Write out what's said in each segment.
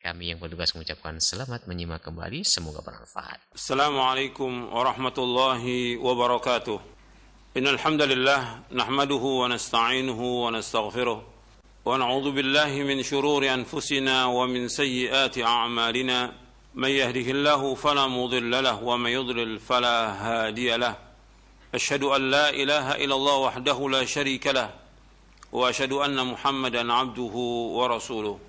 Kami yang bertugas mengucapkan selamat menyimak kembali, semoga bermanfaat. Assalamualaikum warahmatullahi wabarakatuh. Innal hamdalillah nahmaduhu wa nasta'inuhu wa nastaghfiruh wa na'udzu billahi min shururi anfusina wa min sayyiati a'malina. Man yahdihillahu fala mudilla lahu wa man yudlil fala hadiya lahu. Ashhadu an la ilaha illallah wahdahu la sharika lahu wa ashhadu anna Muhammadan 'abduhu wa rasuluh.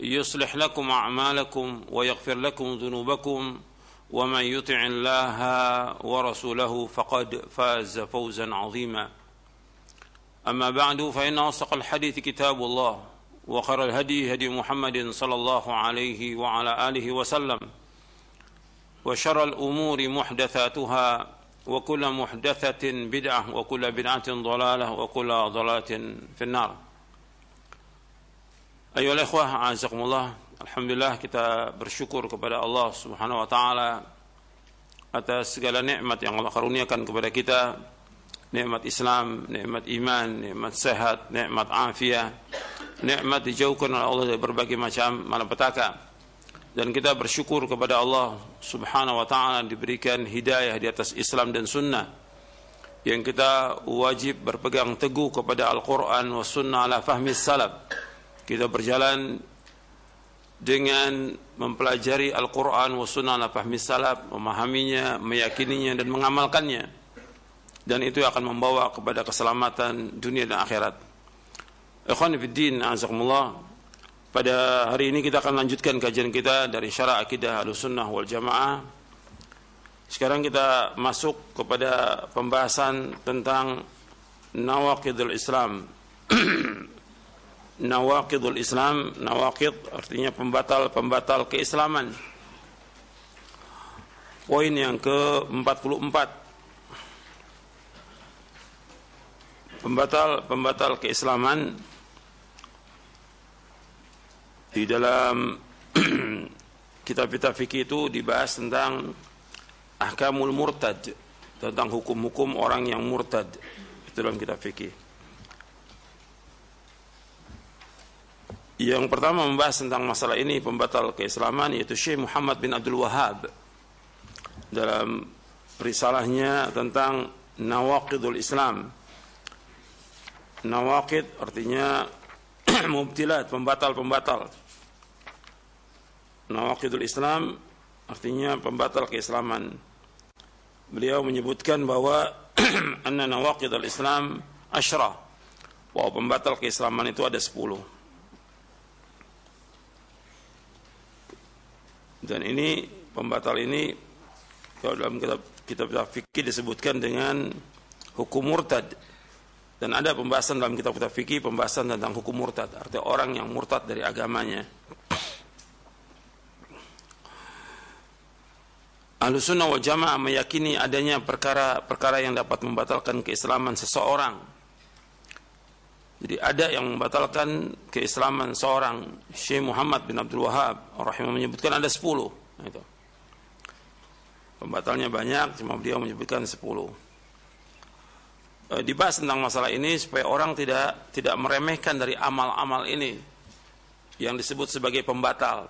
يصلح لكم أعمالكم ويغفر لكم ذنوبكم ومن يطع الله ورسوله فقد فاز فوزا عظيما. أما بعد فإن أصدق الحديث كتاب الله وخير الهدي هدي محمد صلى الله عليه وعلى آله وسلم وشر الأمور محدثاتها وكل محدثة بدعة وكل بدعة ضلالة وكل ضلالة في النار. Ayo ikhwah, azakumullah. Alhamdulillah kita bersyukur kepada Allah Subhanahu wa taala atas segala nikmat yang Allah karuniakan kepada kita. Nikmat Islam, nikmat iman, nikmat sehat, nikmat afiat, nikmat dijauhkan oleh Allah dari berbagai macam malapetaka. Dan kita bersyukur kepada Allah Subhanahu wa taala diberikan hidayah di atas Islam dan sunnah yang kita wajib berpegang teguh kepada Al-Quran wa sunnah ala fahmi salaf kita berjalan dengan mempelajari Al-Quran wa sunnah fahmi salaf, memahaminya, meyakininya dan mengamalkannya. Dan itu akan membawa kepada keselamatan dunia dan akhirat. Ikhwan fiddin, azakumullah. Pada hari ini kita akan lanjutkan kajian kita dari syara akidah al-sunnah wal jamaah. Sekarang kita masuk kepada pembahasan tentang nawaqidul Islam. nawaqidul Islam, nawaqid artinya pembatal-pembatal keislaman. Poin yang ke-44. Pembatal-pembatal keislaman di dalam kitab-kitab fikih itu dibahas tentang ahkamul murtad, tentang hukum-hukum orang yang murtad. Itu dalam kitab fikih. Yang pertama membahas tentang masalah ini pembatal keislaman yaitu Syekh Muhammad bin Abdul Wahab dalam risalahnya tentang Nawaqidul Islam. Nawaqid artinya mubtilat, pembatal-pembatal. Nawaqidul Islam artinya pembatal keislaman. Beliau menyebutkan bahwa anna nawaqidul Islam asyra. Bahwa pembatal keislaman itu ada sepuluh. Dan ini pembatal ini kalau dalam kitab kitab fikih disebutkan dengan hukum murtad. Dan ada pembahasan dalam kitab-kitab fikih pembahasan tentang hukum murtad, artinya orang yang murtad dari agamanya. Ahlussunnah wal Jamaah meyakini adanya perkara-perkara yang dapat membatalkan keislaman seseorang. Jadi ada yang membatalkan keislaman seorang Syekh Muhammad bin Abdul Wahab rahimah menyebutkan ada 10 itu. Pembatalnya banyak, cuma beliau menyebutkan 10. E, dibahas tentang masalah ini supaya orang tidak tidak meremehkan dari amal-amal ini yang disebut sebagai pembatal.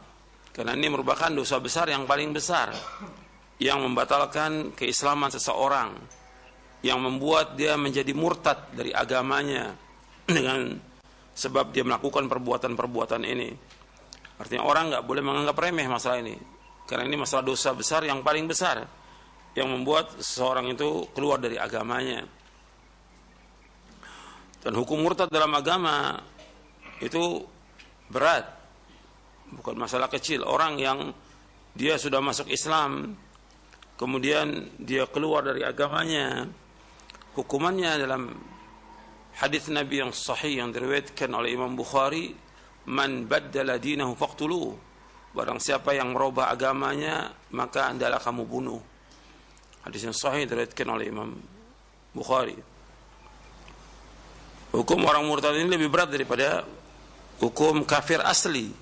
Karena ini merupakan dosa besar yang paling besar yang membatalkan keislaman seseorang yang membuat dia menjadi murtad dari agamanya dengan sebab dia melakukan perbuatan-perbuatan ini. Artinya orang nggak boleh menganggap remeh masalah ini, karena ini masalah dosa besar yang paling besar yang membuat seseorang itu keluar dari agamanya. Dan hukum murtad dalam agama itu berat, bukan masalah kecil. Orang yang dia sudah masuk Islam, kemudian dia keluar dari agamanya, hukumannya dalam hadis Nabi yang sahih yang diriwayatkan oleh Imam Bukhari man baddala dinahu faqtuluh. Barang siapa yang merubah agamanya maka hendaklah kamu bunuh. Hadis yang sahih diriwayatkan oleh Imam Bukhari. Hukum orang murtad ini lebih berat daripada hukum kafir asli.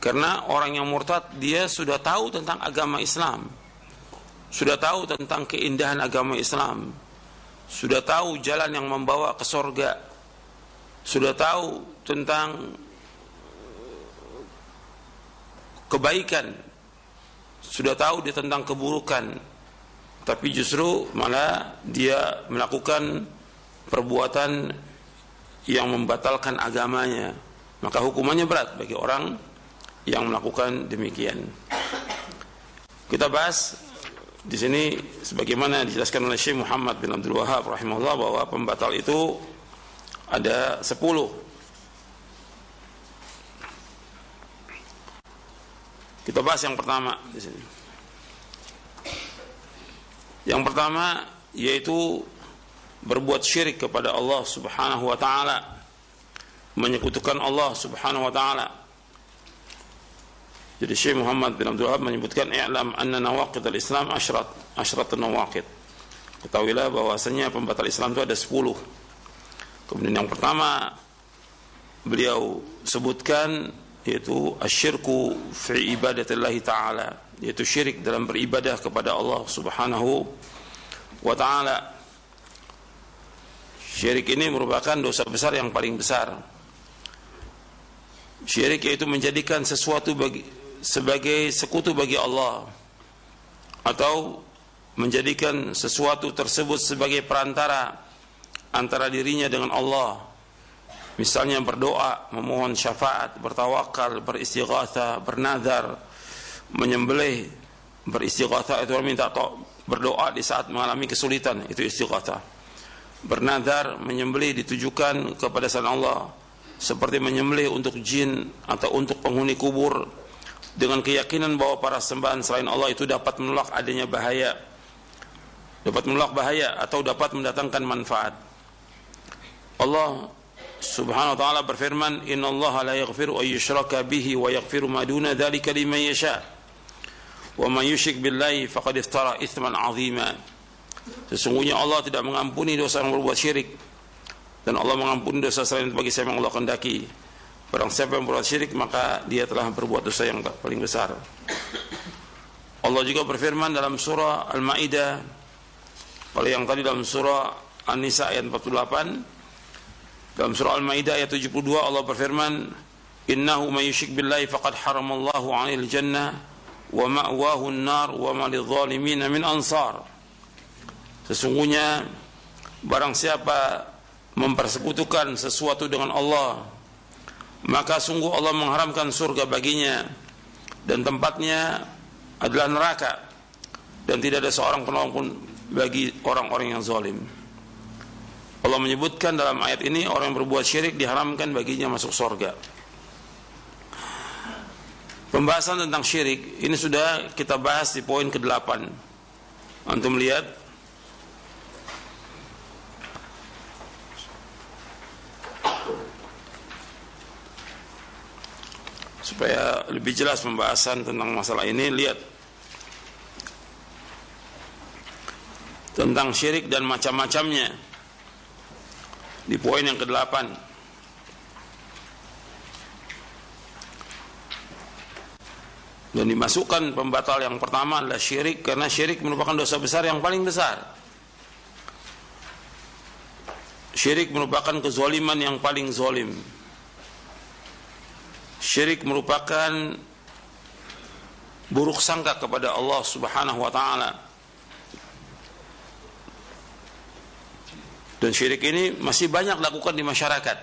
Karena orang yang murtad dia sudah tahu tentang agama Islam. Sudah tahu tentang keindahan agama Islam sudah tahu jalan yang membawa ke sorga. Sudah tahu tentang kebaikan. Sudah tahu dia tentang keburukan. Tapi justru malah dia melakukan perbuatan yang membatalkan agamanya. Maka hukumannya berat bagi orang yang melakukan demikian. Kita bahas di sini sebagaimana dijelaskan oleh Syekh Muhammad bin Abdul Wahab rahimahullah bahwa pembatal itu ada sepuluh Kita bahas yang pertama di sini. Yang pertama yaitu berbuat syirik kepada Allah Subhanahu wa taala. Menyekutukan Allah Subhanahu wa taala. Jadi Syekh Muhammad bin Abdul Wahab menyebutkan i'lam anna nawaqid al-Islam asyrat, asyrat nawaqid. Ketahuilah bahwasanya pembatal Islam itu ada 10. Kemudian yang pertama beliau sebutkan yaitu asyirku fi ibadatillah taala yaitu syirik dalam beribadah kepada Allah Subhanahu wa taala syirik ini merupakan dosa besar yang paling besar syirik yaitu menjadikan sesuatu bagi, sebagai sekutu bagi Allah atau menjadikan sesuatu tersebut sebagai perantara antara dirinya dengan Allah. Misalnya berdoa, memohon syafaat, bertawakal, beristighatha, bernazar, menyembelih, beristighatha itu minta berdoa di saat mengalami kesulitan, itu istighatha. Bernazar, menyembelih ditujukan kepada selain Allah. Seperti menyembelih untuk jin atau untuk penghuni kubur dengan keyakinan bahwa para sembahan selain Allah itu dapat menolak adanya bahaya dapat menolak bahaya atau dapat mendatangkan manfaat Allah Subhanahu wa taala berfirman, "Innallaha la yaghfiru an yushraka bihi wa yaghfiru ma duna dzalika liman yasha." Wa man yusyrik billahi faqad iftara itsman 'azima. Sesungguhnya Allah tidak mengampuni dosa yang berbuat syirik dan Allah mengampuni dosa selain bagi siapa yang Allah kehendaki. Barang siapa yang berbuat syirik maka dia telah berbuat dosa yang paling besar. Allah juga berfirman dalam surah Al-Maidah kalau yang tadi dalam surah An-Nisa ayat 48 dalam surah Al-Maidah ayat 72 Allah berfirman, "Innahu may yusyrik billahi faqad haramallahu 'alal jannah wa ma'wahu an-nar wa ma lidh-dhalimin min ansar." Sesungguhnya barang siapa mempersekutukan sesuatu dengan Allah, maka sungguh Allah mengharamkan surga baginya dan tempatnya adalah neraka dan tidak ada seorang penolong pun bagi orang-orang yang zalim. Allah menyebutkan dalam ayat ini orang yang berbuat syirik diharamkan baginya masuk surga. Pembahasan tentang syirik ini sudah kita bahas di poin ke-8. Antum lihat supaya lebih jelas pembahasan tentang masalah ini. Lihat. Tentang syirik dan macam-macamnya. Di poin yang ke-8 dan dimasukkan pembatal yang pertama adalah syirik karena syirik merupakan dosa besar yang paling besar. Syirik merupakan kezoliman yang paling zolim syirik merupakan buruk sangka kepada Allah subhanahu wa ta'ala Dan syirik ini masih banyak dilakukan di masyarakat.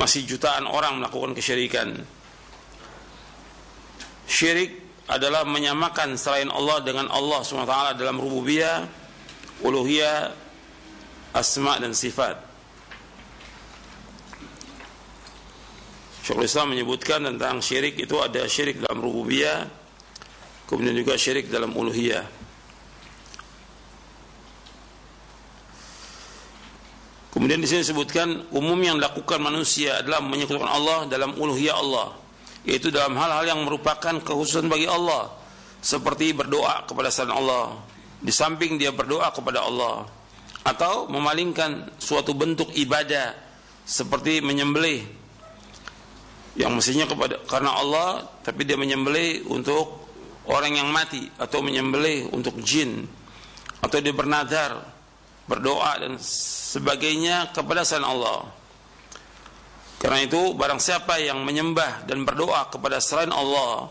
Masih jutaan orang melakukan kesyirikan. Syirik adalah menyamakan selain Allah dengan Allah SWT dalam rububiyah, uluhiyah, asma dan sifat. Syekhul Islam menyebutkan tentang syirik itu ada syirik dalam rububiyah, kemudian juga syirik dalam uluhiyah. Kemudian di sini disebutkan umum yang dilakukan manusia adalah menyekutukan Allah dalam uluhiyah Allah, yaitu dalam hal-hal yang merupakan kekhususan bagi Allah, seperti berdoa kepada selain Allah, di samping dia berdoa kepada Allah, atau memalingkan suatu bentuk ibadah. Seperti menyembelih yang mestinya kepada karena Allah tapi dia menyembelih untuk orang yang mati atau menyembelih untuk jin atau dia bernadar berdoa dan sebagainya kepada selain Allah. Karena itu barang siapa yang menyembah dan berdoa kepada selain Allah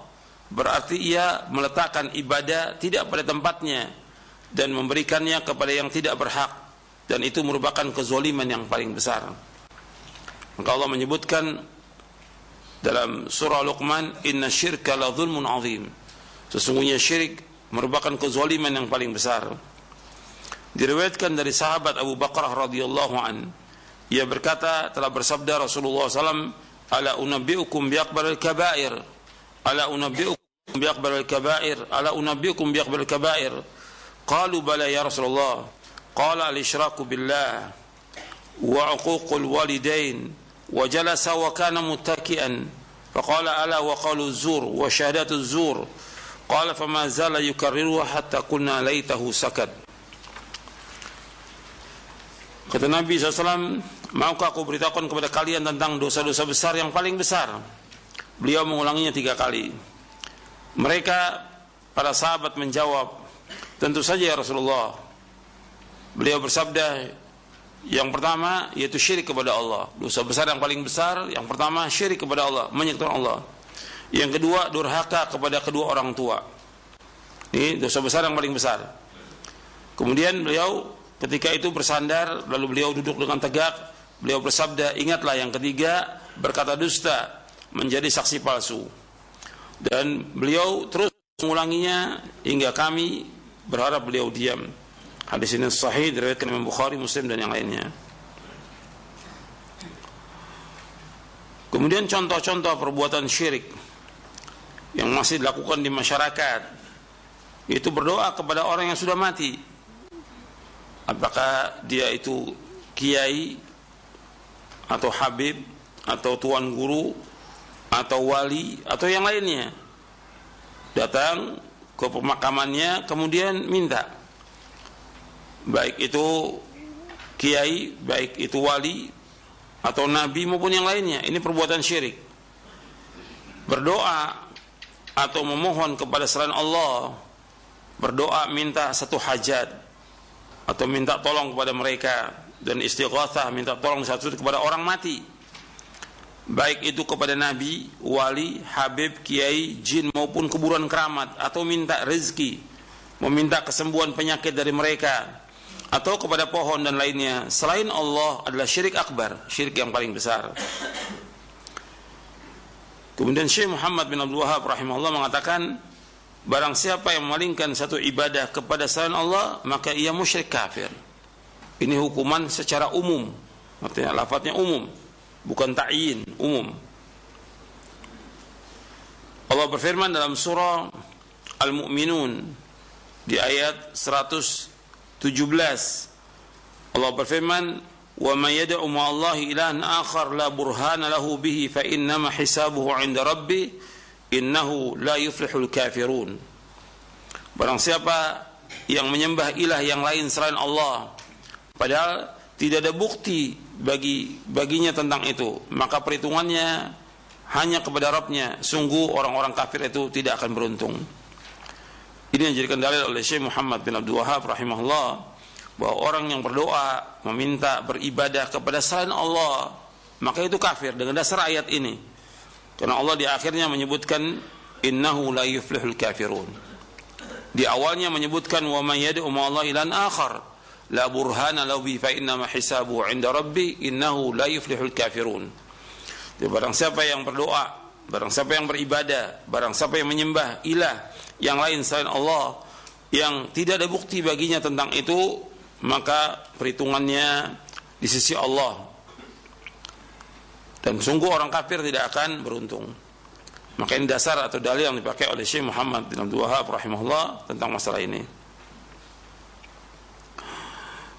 berarti ia meletakkan ibadah tidak pada tempatnya dan memberikannya kepada yang tidak berhak dan itu merupakan kezoliman yang paling besar. Maka Allah menyebutkan dalam surah Luqman inna syirka la zulmun azim. Sesungguhnya syirik merupakan kezaliman yang paling besar. Diriwayatkan dari sahabat Abu Bakrah radhiyallahu an. Ia berkata telah bersabda Rasulullah SAW ala unabbiukum bi akbaril kabair? Ala unabbiukum bi akbaril kabair? Ala unabbiukum bi akbaril kabair qalu bala ya Rasulullah. Qala al-isyraku billah wa uququl walidain وجلس وكان متكئا فقال ألا وقالوا الزور وشهادة الزور قال فما زال يكررها حتى قلنا ليته سكت Kata Nabi SAW, maukah aku beritahukan kepada kalian tentang dosa-dosa besar yang paling besar? Beliau mengulanginya tiga kali. Mereka, para sahabat menjawab, tentu saja ya Rasulullah. Beliau bersabda, yang pertama yaitu syirik kepada Allah. Dosa besar yang paling besar yang pertama syirik kepada Allah, menyekutukan Allah. Yang kedua durhaka kepada kedua orang tua. Ini dosa besar yang paling besar. Kemudian beliau ketika itu bersandar lalu beliau duduk dengan tegak, beliau bersabda, "Ingatlah yang ketiga berkata dusta, menjadi saksi palsu." Dan beliau terus mengulanginya hingga kami berharap beliau diam. Hadis ini sahih diriwayatkan Imam Bukhari, Muslim dan yang lainnya. Kemudian contoh-contoh perbuatan syirik yang masih dilakukan di masyarakat itu berdoa kepada orang yang sudah mati. Apakah dia itu kiai atau habib atau tuan guru atau wali atau yang lainnya datang ke pemakamannya kemudian minta baik itu kiai, baik itu wali atau nabi maupun yang lainnya. Ini perbuatan syirik. Berdoa atau memohon kepada selain Allah, berdoa minta satu hajat atau minta tolong kepada mereka dan istighatsah minta tolong satu kepada orang mati. Baik itu kepada nabi, wali, habib, kiai, jin maupun kuburan keramat atau minta rezeki, meminta kesembuhan penyakit dari mereka atau kepada pohon dan lainnya selain Allah adalah syirik akbar, syirik yang paling besar. Kemudian Syekh Muhammad bin Abdul Wahab rahimahullah mengatakan barang siapa yang memalingkan satu ibadah kepada selain Allah maka ia musyrik kafir. Ini hukuman secara umum. Artinya lafadznya umum, bukan ta'yin, umum. Allah berfirman dalam surah Al-Mu'minun di ayat 100 17 Allah berfirman wa man yad'u ma Allah ilahan akhar la burhana lahu bihi fa innama hisabuhu 'inda rabbi innahu la yuflihul kafirun. Barang siapa yang menyembah ilah yang lain selain Allah padahal tidak ada bukti bagi baginya tentang itu maka perhitungannya hanya kepada Rabbnya. Sungguh orang-orang kafir itu tidak akan beruntung ini yang dijadikan dalil oleh Syekh Muhammad bin Abdul Wahab rahimahullah bahwa orang yang berdoa meminta beribadah kepada selain Allah maka itu kafir dengan dasar ayat ini. Karena Allah di akhirnya menyebutkan innahu la yuflihul kafirun. Di awalnya menyebutkan wa may yad'u Allah ilan akhar la burhana lahu bi fa inna ma hisabuhu 'inda rabbi innahu la yuflihul kafirun. Jadi barang siapa yang berdoa, barang siapa yang beribadah, barang siapa yang menyembah ilah yang lain selain Allah yang tidak ada bukti baginya tentang itu maka perhitungannya di sisi Allah. Dan sungguh orang kafir tidak akan beruntung. Maka ini dasar atau dalil yang dipakai oleh Syekh Muhammad bin Abdul Wahab rahimahullah tentang masalah ini.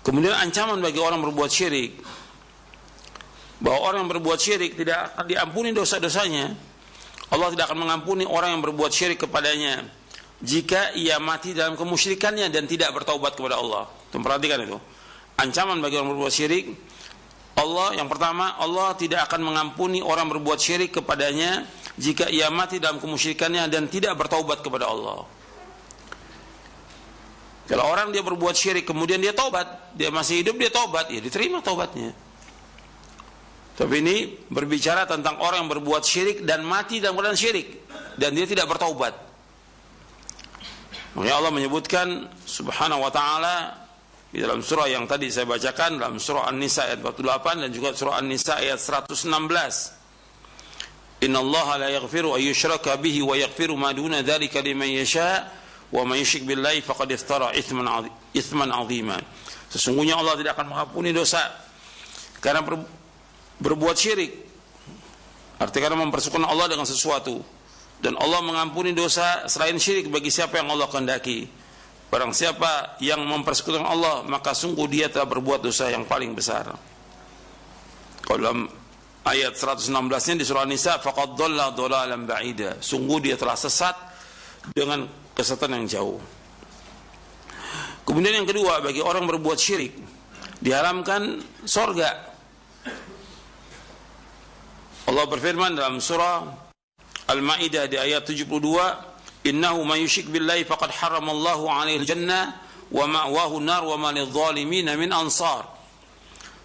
Kemudian ancaman bagi orang berbuat syirik. Bahwa orang yang berbuat syirik tidak akan diampuni dosa-dosanya. Allah tidak akan mengampuni orang yang berbuat syirik kepadanya jika ia mati dalam kemusyrikannya dan tidak bertaubat kepada Allah. Perhatikan itu. Ancaman bagi orang berbuat syirik Allah yang pertama Allah tidak akan mengampuni orang berbuat syirik kepadanya jika ia mati dalam kemusyrikannya dan tidak bertaubat kepada Allah. Kalau orang dia berbuat syirik kemudian dia taubat, dia masih hidup dia taubat, ya diterima taubatnya. Tapi ini berbicara tentang orang yang berbuat syirik dan mati dalam keadaan syirik dan dia tidak bertaubat. Makanya Allah menyebutkan subhanahu wa ta'ala di dalam surah yang tadi saya bacakan dalam surah An-Nisa ayat 48 dan juga surah An-Nisa ayat 116. Inna Allah la yaghfiru an yushraka bihi wa yaghfiru ma duna dhalika liman yasha' wa man yusyrik billahi faqad iftara itsman itsman azima. Sesungguhnya Allah tidak akan mengampuni dosa karena ber, berbuat syirik. Artinya karena mempersekutukan Allah dengan sesuatu dan Allah mengampuni dosa selain syirik bagi siapa yang Allah kehendaki. Barang siapa yang mempersekutukan Allah, maka sungguh dia telah berbuat dosa yang paling besar. Kalau dalam ayat 116-nya di surah Nisa, faqad dhalla dhalalan ba'ida. Sungguh dia telah sesat dengan kesesatan yang jauh. Kemudian yang kedua, bagi orang berbuat syirik, diharamkan sorga. Allah berfirman dalam surah Al-Maidah di ayat 72, "Innahu may yusyrik billahi faqad haramallahu 'alaihi jannah wa ma'wahu nar wa ma lidh-dhalimin min ansar."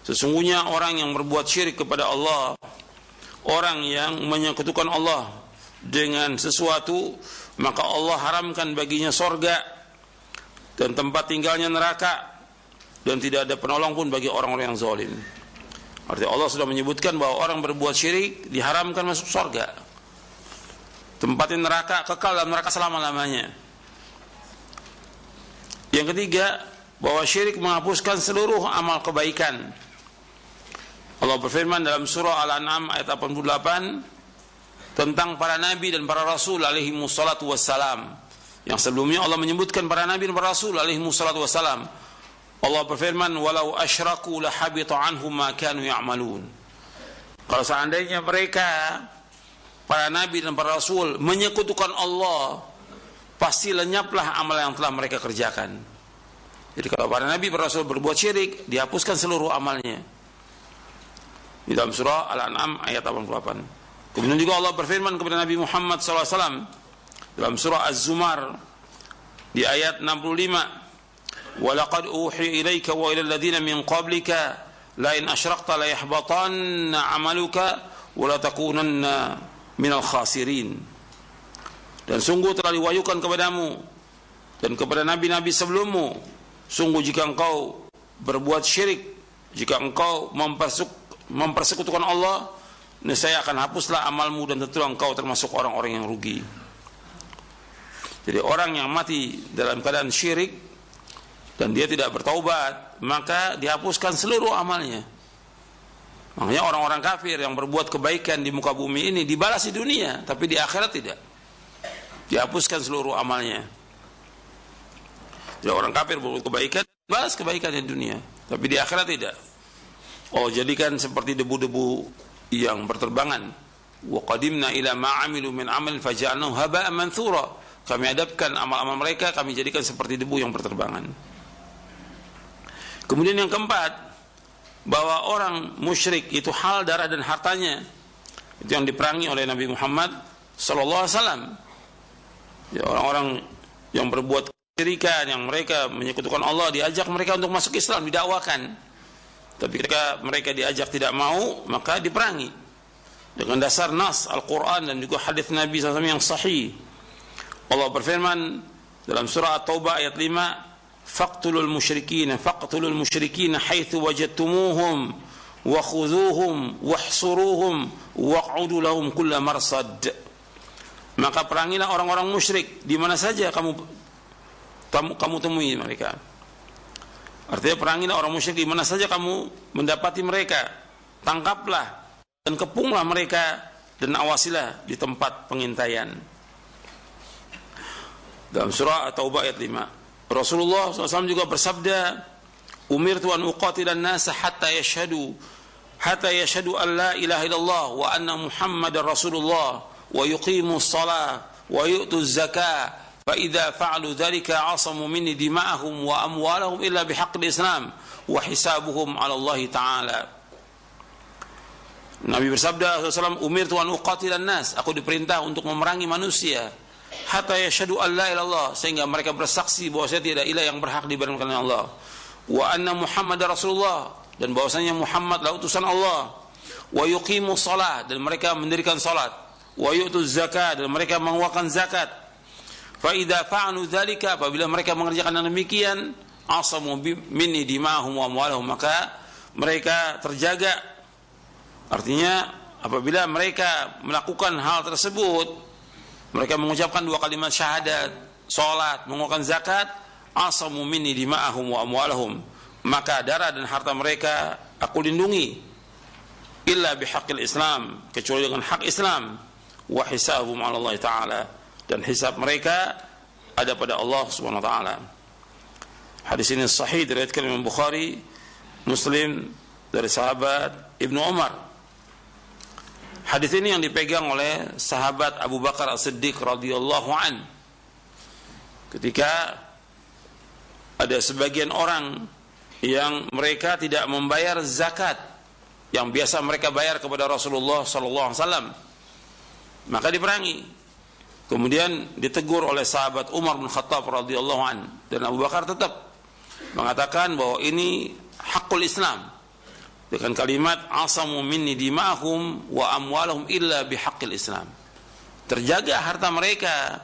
Sesungguhnya orang yang berbuat syirik kepada Allah, orang yang menyekutukan Allah dengan sesuatu maka Allah haramkan baginya sorga dan tempat tinggalnya neraka dan tidak ada penolong pun bagi orang-orang yang zalim. Artinya Allah sudah menyebutkan bahwa orang berbuat syirik diharamkan masuk sorga. Tempatnya neraka kekal dalam neraka selama-lamanya. Yang ketiga, bahwa syirik menghapuskan seluruh amal kebaikan. Allah berfirman dalam surah Al-An'am ayat 88, tentang para nabi dan para rasul alaihi musallatu wassalam. Yang sebelumnya Allah menyebutkan para nabi dan para rasul alaihi musallatu wassalam. Allah berfirman, "Walau asyraku lahabita anhum ma kanu ya'malun." Kalau seandainya mereka para nabi dan para rasul menyekutukan Allah, pasti lenyaplah amal yang telah mereka kerjakan. Jadi kalau para nabi para rasul berbuat syirik, dihapuskan seluruh amalnya. Di dalam surah Al-An'am ayat 88. Kemudian juga Allah berfirman kepada Nabi Muhammad SAW dalam surah Az-Zumar di ayat 65 وَلَقَدْ أُوحِي إِلَيْكَ وَإِلَى الَّذِينَ مِنْ قَبْلِكَ لَإِنْ أَشْرَقْتَ لَيَحْبَطَنَّ عَمَلُكَ وَلَتَكُونَنَّ minal khasirin. Dan sungguh telah diwahyukan kepadamu dan kepada nabi-nabi sebelummu, sungguh jika engkau berbuat syirik, jika engkau mempersuk, mempersekutukan Allah, niscaya akan hapuslah amalmu dan tentu engkau termasuk orang-orang yang rugi. Jadi orang yang mati dalam keadaan syirik dan dia tidak bertaubat, maka dihapuskan seluruh amalnya. Makanya orang-orang kafir yang berbuat kebaikan di muka bumi ini dibalas di dunia, tapi di akhirat tidak. Dihapuskan seluruh amalnya. Jadi orang kafir berbuat kebaikan, balas kebaikan di dunia, tapi di akhirat tidak. Oh, jadikan seperti debu-debu yang berterbangan wa qadimna ila ma amilu min amal faja'alnahu haba'an manthura kami adapkan amal-amal mereka kami jadikan seperti debu yang berterbangan kemudian yang keempat bahwa orang musyrik itu hal darah dan hartanya itu yang diperangi oleh Nabi Muhammad sallallahu alaihi wasallam ya orang-orang yang berbuat kesyirikan yang mereka menyekutukan Allah diajak mereka untuk masuk Islam didakwakan tapi ketika mereka diajak tidak mau, maka diperangi. Dengan dasar nas Al-Quran dan juga hadis Nabi SAW yang sahih. Allah berfirman dalam surah At-Taubah ayat 5, "Faqtulul musyrikin, faqtulul musyrikin haitsu wajadtumuhum wa khudhuhum wahsuruhum waq'udu lahum kulla marsad." Maka perangilah orang-orang musyrik di mana saja kamu kamu temui mereka Artinya perangilah orang musyrik di mana saja kamu mendapati mereka. Tangkaplah dan kepunglah mereka dan awasilah di tempat pengintaian. Dalam surah At-Taubah ayat 5. Rasulullah SAW juga bersabda, umirtu an uqatilan nasa hatta yashhadu hatta yashhadu an la ilaha illallah wa anna muhammadar rasulullah wa yuqimu shalah wa yu'tu zakah fa idza fa'alu dhalika 'asamu minni dima'ahum wa amwalahum illa bihaqqil islam wa hisabuhum 'ala Allah taala Nabi bersabda SAW, Umir Tuhan uqatilan nas, aku diperintah untuk memerangi manusia. Hatta yashadu an la ilallah, sehingga mereka bersaksi bahwa saya tidak ilah yang berhak diberikan Allah. Wa anna Muhammad Rasulullah, dan bahwasanya Muhammad adalah utusan Allah. Wa yuqimu salat, dan mereka mendirikan salat. Wa yu'tu zakat, dan mereka mengeluarkan zakat. Fa idza fa'alu dzalika, apabila mereka mengerjakan demikian, asamu minni dimahum wa amwalahum, maka mereka terjaga Artinya apabila mereka melakukan hal tersebut, mereka mengucapkan dua kalimat syahadat, salat, mengeluarkan zakat, asamu minni dima'ahum wa amwalahum. Maka darah dan harta mereka aku lindungi illa bihaqqil Islam, kecuali dengan hak Islam wa hisabuhum 'ala Allah taala dan hisab mereka ada pada Allah Subhanahu wa taala. Hadis ini sahih diriwayatkan Imam Bukhari, Muslim dari sahabat Ibnu Umar Hadis ini yang dipegang oleh sahabat Abu Bakar As-Siddiq radhiyallahu an. Ketika ada sebagian orang yang mereka tidak membayar zakat yang biasa mereka bayar kepada Rasulullah sallallahu alaihi wasallam. Maka diperangi. Kemudian ditegur oleh sahabat Umar bin Khattab radhiyallahu an dan Abu Bakar tetap mengatakan bahwa ini hakul Islam dengan kalimat asamu minni dimahum wa amwalahum illa bihaqqil Islam. Terjaga harta mereka,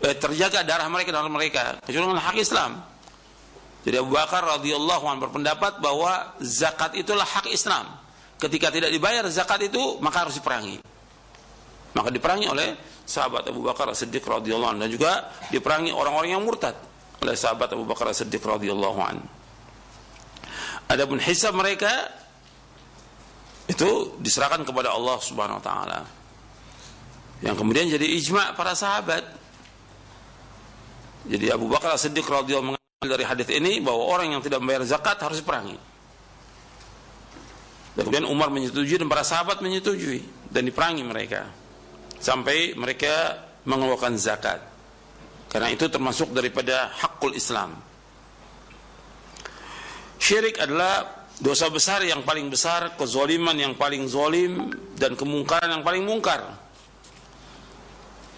eh, terjaga darah mereka dan mereka kecuali dengan hak Islam. Jadi Abu Bakar radhiyallahu anhu berpendapat bahwa zakat itulah hak Islam. Ketika tidak dibayar zakat itu maka harus diperangi. Maka diperangi oleh sahabat Abu Bakar Siddiq radhiyallahu anhu dan juga diperangi orang-orang yang murtad oleh sahabat Abu Bakar Siddiq radhiyallahu anhu. Adapun hisab mereka itu diserahkan kepada Allah Subhanahu wa taala. Yang kemudian jadi ijma para sahabat. Jadi Abu Bakar As-Siddiq radhiyallahu mengambil dari hadis ini bahwa orang yang tidak membayar zakat harus diperangi. Dan kemudian Umar menyetujui dan para sahabat menyetujui dan diperangi mereka sampai mereka mengeluarkan zakat. Karena itu termasuk daripada hakul Islam. Syirik adalah dosa besar yang paling besar, kezoliman yang paling zolim, dan kemungkaran yang paling mungkar.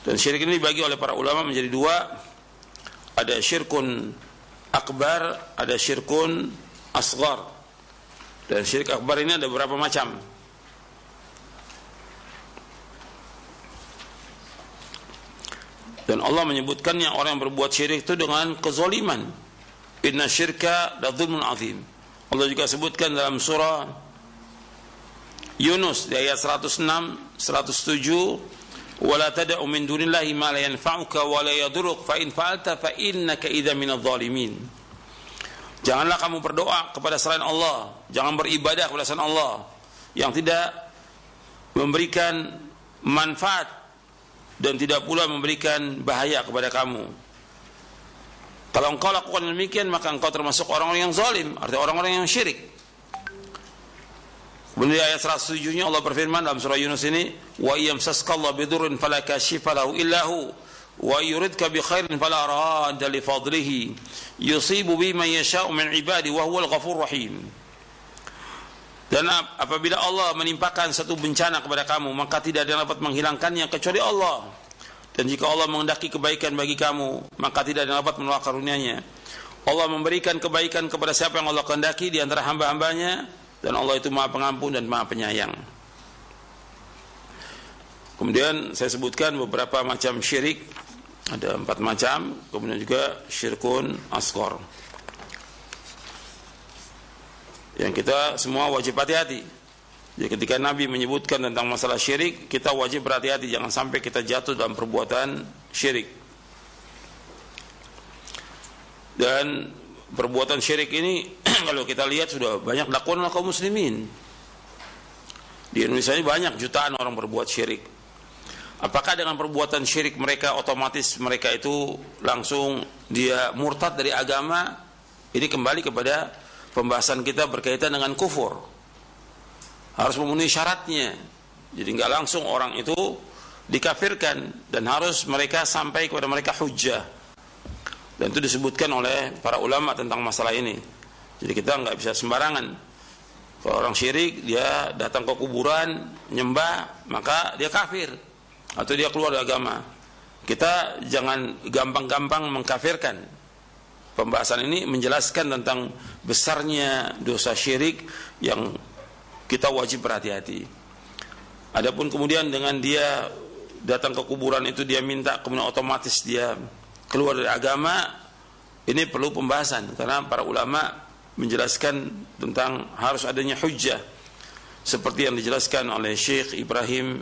Dan syirik ini dibagi oleh para ulama menjadi dua. Ada syirkun akbar, ada syirkun asgar. Dan syirik akbar ini ada beberapa macam. Dan Allah menyebutkannya orang yang berbuat syirik itu dengan kezoliman Inna syirka la dhulmun azim. Allah juga sebutkan dalam surah Yunus di ayat 106, 107, "Wala tad'u min dunillahi ma la yanfa'uka wa la yadurruk fa in fa'alta fa innaka idza minadh dhalimin." Janganlah kamu berdoa kepada selain Allah, jangan beribadah kepada selain Allah yang tidak memberikan manfaat dan tidak pula memberikan bahaya kepada kamu. Kalau engkau lakukan demikian maka engkau termasuk orang-orang yang zalim, artinya orang-orang yang syirik. Kemudian ayat 107-nya Allah berfirman dalam surah Yunus ini, "Wa yamsaskallahu bidurrin fala kashifa lahu illa hu, wa yuridka bi khairin fala radda li fadlihi, yusibu bi man yasha'u min ibadi wa huwal ghafur rahim." Dan apabila Allah menimpakan satu bencana kepada kamu, maka tidak ada yang dapat menghilangkannya kecuali Allah. Dan jika Allah mengendaki kebaikan bagi kamu, maka tidak ada dapat menolak karunia-Nya. Allah memberikan kebaikan kepada siapa yang Allah kehendaki di antara hamba-hambanya dan Allah itu Maha Pengampun dan Maha Penyayang. Kemudian saya sebutkan beberapa macam syirik ada empat macam, kemudian juga syirkun askor. Yang kita semua wajib hati-hati. Jadi ketika Nabi menyebutkan tentang masalah syirik, kita wajib berhati-hati jangan sampai kita jatuh dalam perbuatan syirik. Dan perbuatan syirik ini kalau kita lihat sudah banyak dakwaan oleh kaum muslimin. Di Indonesia ini banyak jutaan orang berbuat syirik. Apakah dengan perbuatan syirik mereka otomatis mereka itu langsung dia murtad dari agama? Ini kembali kepada pembahasan kita berkaitan dengan kufur. Harus memenuhi syaratnya. Jadi nggak langsung orang itu dikafirkan dan harus mereka sampai kepada mereka hujjah. Dan itu disebutkan oleh para ulama tentang masalah ini. Jadi kita nggak bisa sembarangan. Kalau orang syirik dia datang ke kuburan nyembah maka dia kafir atau dia keluar dari agama. Kita jangan gampang-gampang mengkafirkan Pembahasan ini menjelaskan tentang besarnya dosa syirik yang kita wajib berhati-hati. Adapun kemudian dengan dia datang ke kuburan itu dia minta kemudian otomatis dia keluar dari agama ini perlu pembahasan. Karena para ulama menjelaskan tentang harus adanya hujjah. Seperti yang dijelaskan oleh Syekh Ibrahim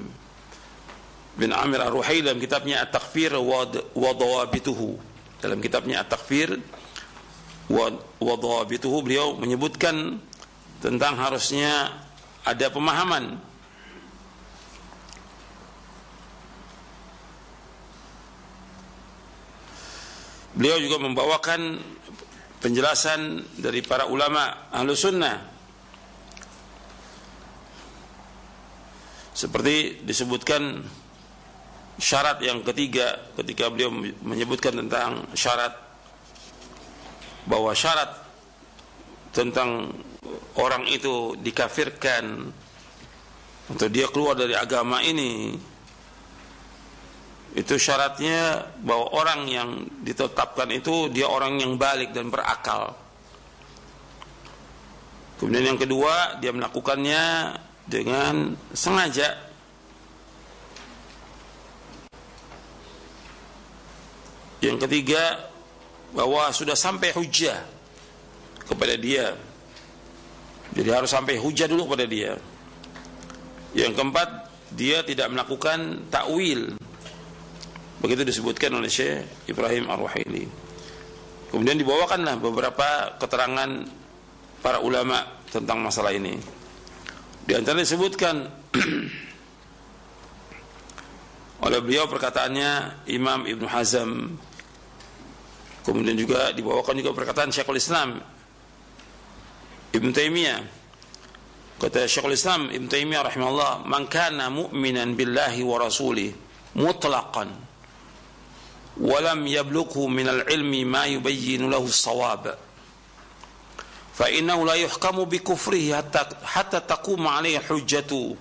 bin Amir Ar-Ruhai dalam kitabnya At-Takfir wa Dawabituhu. Dalam kitabnya At-Takfir wadhabituhu beliau menyebutkan tentang harusnya ada pemahaman. Beliau juga membawakan penjelasan dari para ulama ahlu sunnah. Seperti disebutkan syarat yang ketiga ketika beliau menyebutkan tentang syarat bahwa syarat tentang orang itu dikafirkan atau dia keluar dari agama ini itu syaratnya bahwa orang yang ditetapkan itu dia orang yang balik dan berakal. Kemudian yang kedua dia melakukannya dengan sengaja. Yang ketiga bahwa sudah sampai hujah kepada dia. Jadi harus sampai hujah dulu kepada dia. Yang keempat, dia tidak melakukan takwil. Begitu disebutkan oleh Syekh Ibrahim Ar-Ruhaili. Kemudian dibawakanlah beberapa keterangan para ulama tentang masalah ini. Di antara disebutkan oleh beliau perkataannya Imam Ibn Hazm Kemudian juga dibawakan juga perkataan Syekhul Islam ابن تيمية kata Syekhul Islam Ibn Taymiyah rahimahullah man kana mu'minan billahi wa rasuli mutlaqan ولم يبلغه من العلم ما يبين له الصواب فإنه لا يحكم بكفره حتى, حتى تقوم عليه حجة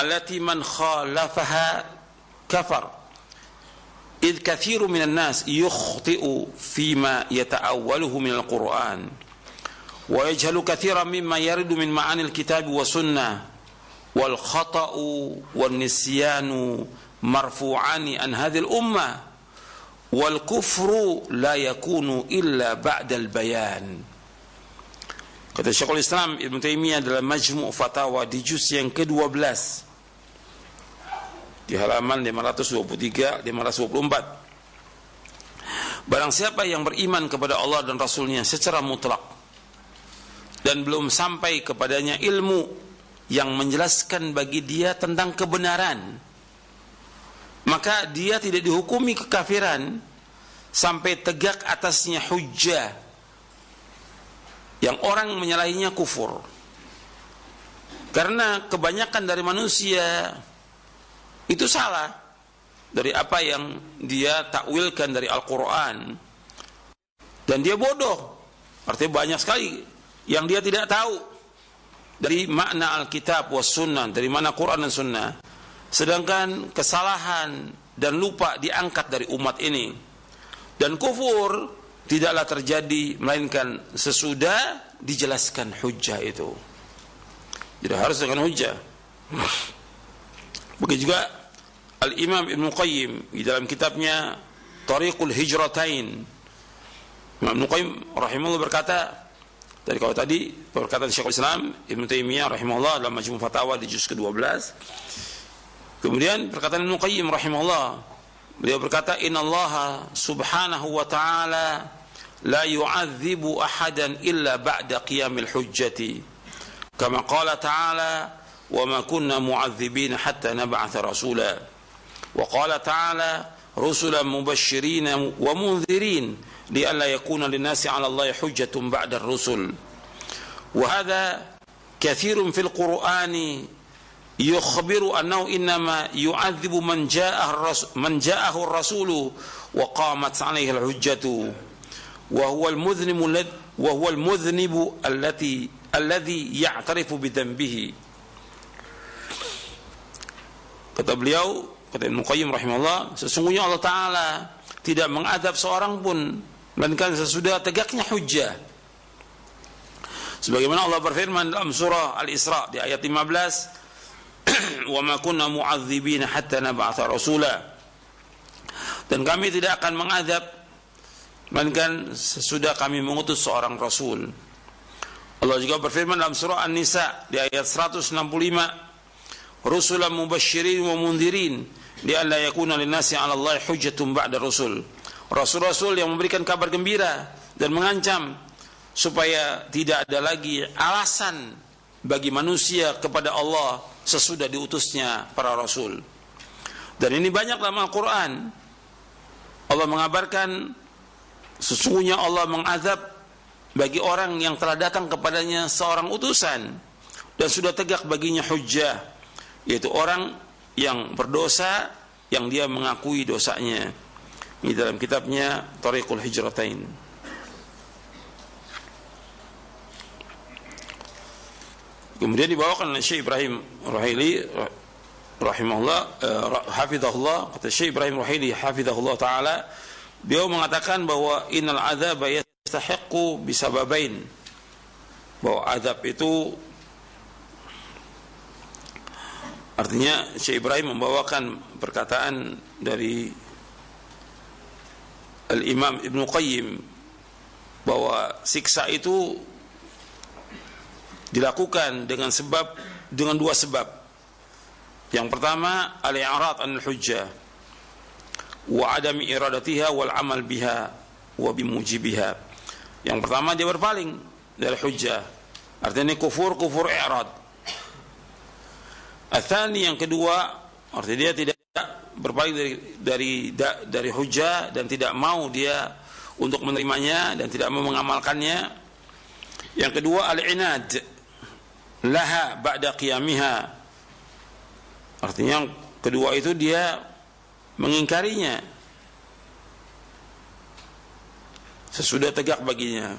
التي من خالفها كفر إذ كثير من الناس يخطئ فيما يتأوله من القرآن ويجهل كثيرا مما يرد من معاني الكتاب والسنة والخطأ والنسيان مرفوعان عن هذه الأمة والكفر لا يكون إلا بعد البيان Kata Syekhul Islam Ibn Taimiyah dalam Majmu' Fatawa di juz yang ke-12 di halaman 523 524 Barang siapa yang beriman kepada Allah dan Rasulnya secara mutlak dan belum sampai kepadanya ilmu yang menjelaskan bagi dia tentang kebenaran. Maka dia tidak dihukumi kekafiran sampai tegak atasnya hujjah yang orang menyalahinya kufur. Karena kebanyakan dari manusia itu salah dari apa yang dia takwilkan dari Al-Quran. Dan dia bodoh. Artinya banyak sekali yang dia tidak tahu. Dari makna Alkitab was sunnah dari mana Quran dan sunnah sedangkan kesalahan dan lupa diangkat dari umat ini. Dan kufur tidaklah terjadi melainkan sesudah dijelaskan hujah itu. Jadi harus dengan hujah. Begitu juga Al-Imam Ibn Qayyim di dalam kitabnya Tariqul Hijratain. Imam Ibn Qayyim rahimahullah berkata dari kalau tadi perkataan Syekhul Islam Ibn Taimiyah rahimahullah dalam Majmu' Fatawa di juz ke-12 kemudian perkataan Ibn Qayyim rahimahullah beliau berkata innallaha subhanahu wa ta'ala la yu'adzibu ahadan illa ba'da qiyamil hujjati kama qala ta'ala wa ma kunna mu'adzibina hatta nab'atha rasula وقال تعالى رسلا مبشرين ومنذرين لئلا يكون للناس على الله حجة بعد الرسل. وهذا كثير في القرآن يخبر أنه إنما يعذب من جاءه الرسول, من جاءه الرسول وقامت عليه الحجة. وهو المذنب وهو المذنب الذي الذي يعترف بذنبه. Kata beliau kata Ibnu Qayyim rahimahullah sesungguhnya Allah taala tidak mengadab seorang pun. Melainkan sesudah tegaknya hujjah. Sebagaimana Allah berfirman dalam surah Al-Isra di ayat 15 wa ma kunna mu'adzibina hatta nab'atha rasula. Dan kami tidak akan mengadab melainkan sesudah kami mengutus seorang rasul. Allah juga berfirman dalam surah An-Nisa di ayat 165 rusulan mubasysyirin wa mundhirin li alla yakuna lin-nasi 'ala Allah hujjatun ba'da rasul rasul-rasul yang memberikan kabar gembira dan mengancam supaya tidak ada lagi alasan bagi manusia kepada Allah sesudah diutusnya para rasul. Dan ini banyak dalam Al-Quran. Allah mengabarkan sesungguhnya Allah mengazab bagi orang yang telah datang kepadanya seorang utusan dan sudah tegak baginya hujjah yaitu orang yang berdosa yang dia mengakui dosanya. Ini dalam kitabnya Tariqul Hijratain. Kemudian dibawakan oleh Syekh Ibrahim Ruhaili rahimahullah uh, hafizahullah kata Syekh Ibrahim Ruhaili hafizahullah taala beliau mengatakan bahwa innal adzab yastahiqu bisababain bahwa azab itu artinya Syekh Ibrahim membawakan perkataan dari Al-Imam Ibnu Qayyim bahwa siksa itu dilakukan dengan sebab dengan dua sebab. Yang pertama al-i'rad an hujjah wa adam iradatiha wal amal biha wa bimujibiha. Yang pertama dia berpaling dari hujjah. Artinya kufur kufur i'rad. Athani yang kedua artinya dia tidak berpaling dari dari dari hujjah dan tidak mau dia untuk menerimanya dan tidak mau mengamalkannya. Yang kedua al-inad laha ba'da qiyamiha. Artinya yang kedua itu dia mengingkarinya. Sesudah tegak baginya.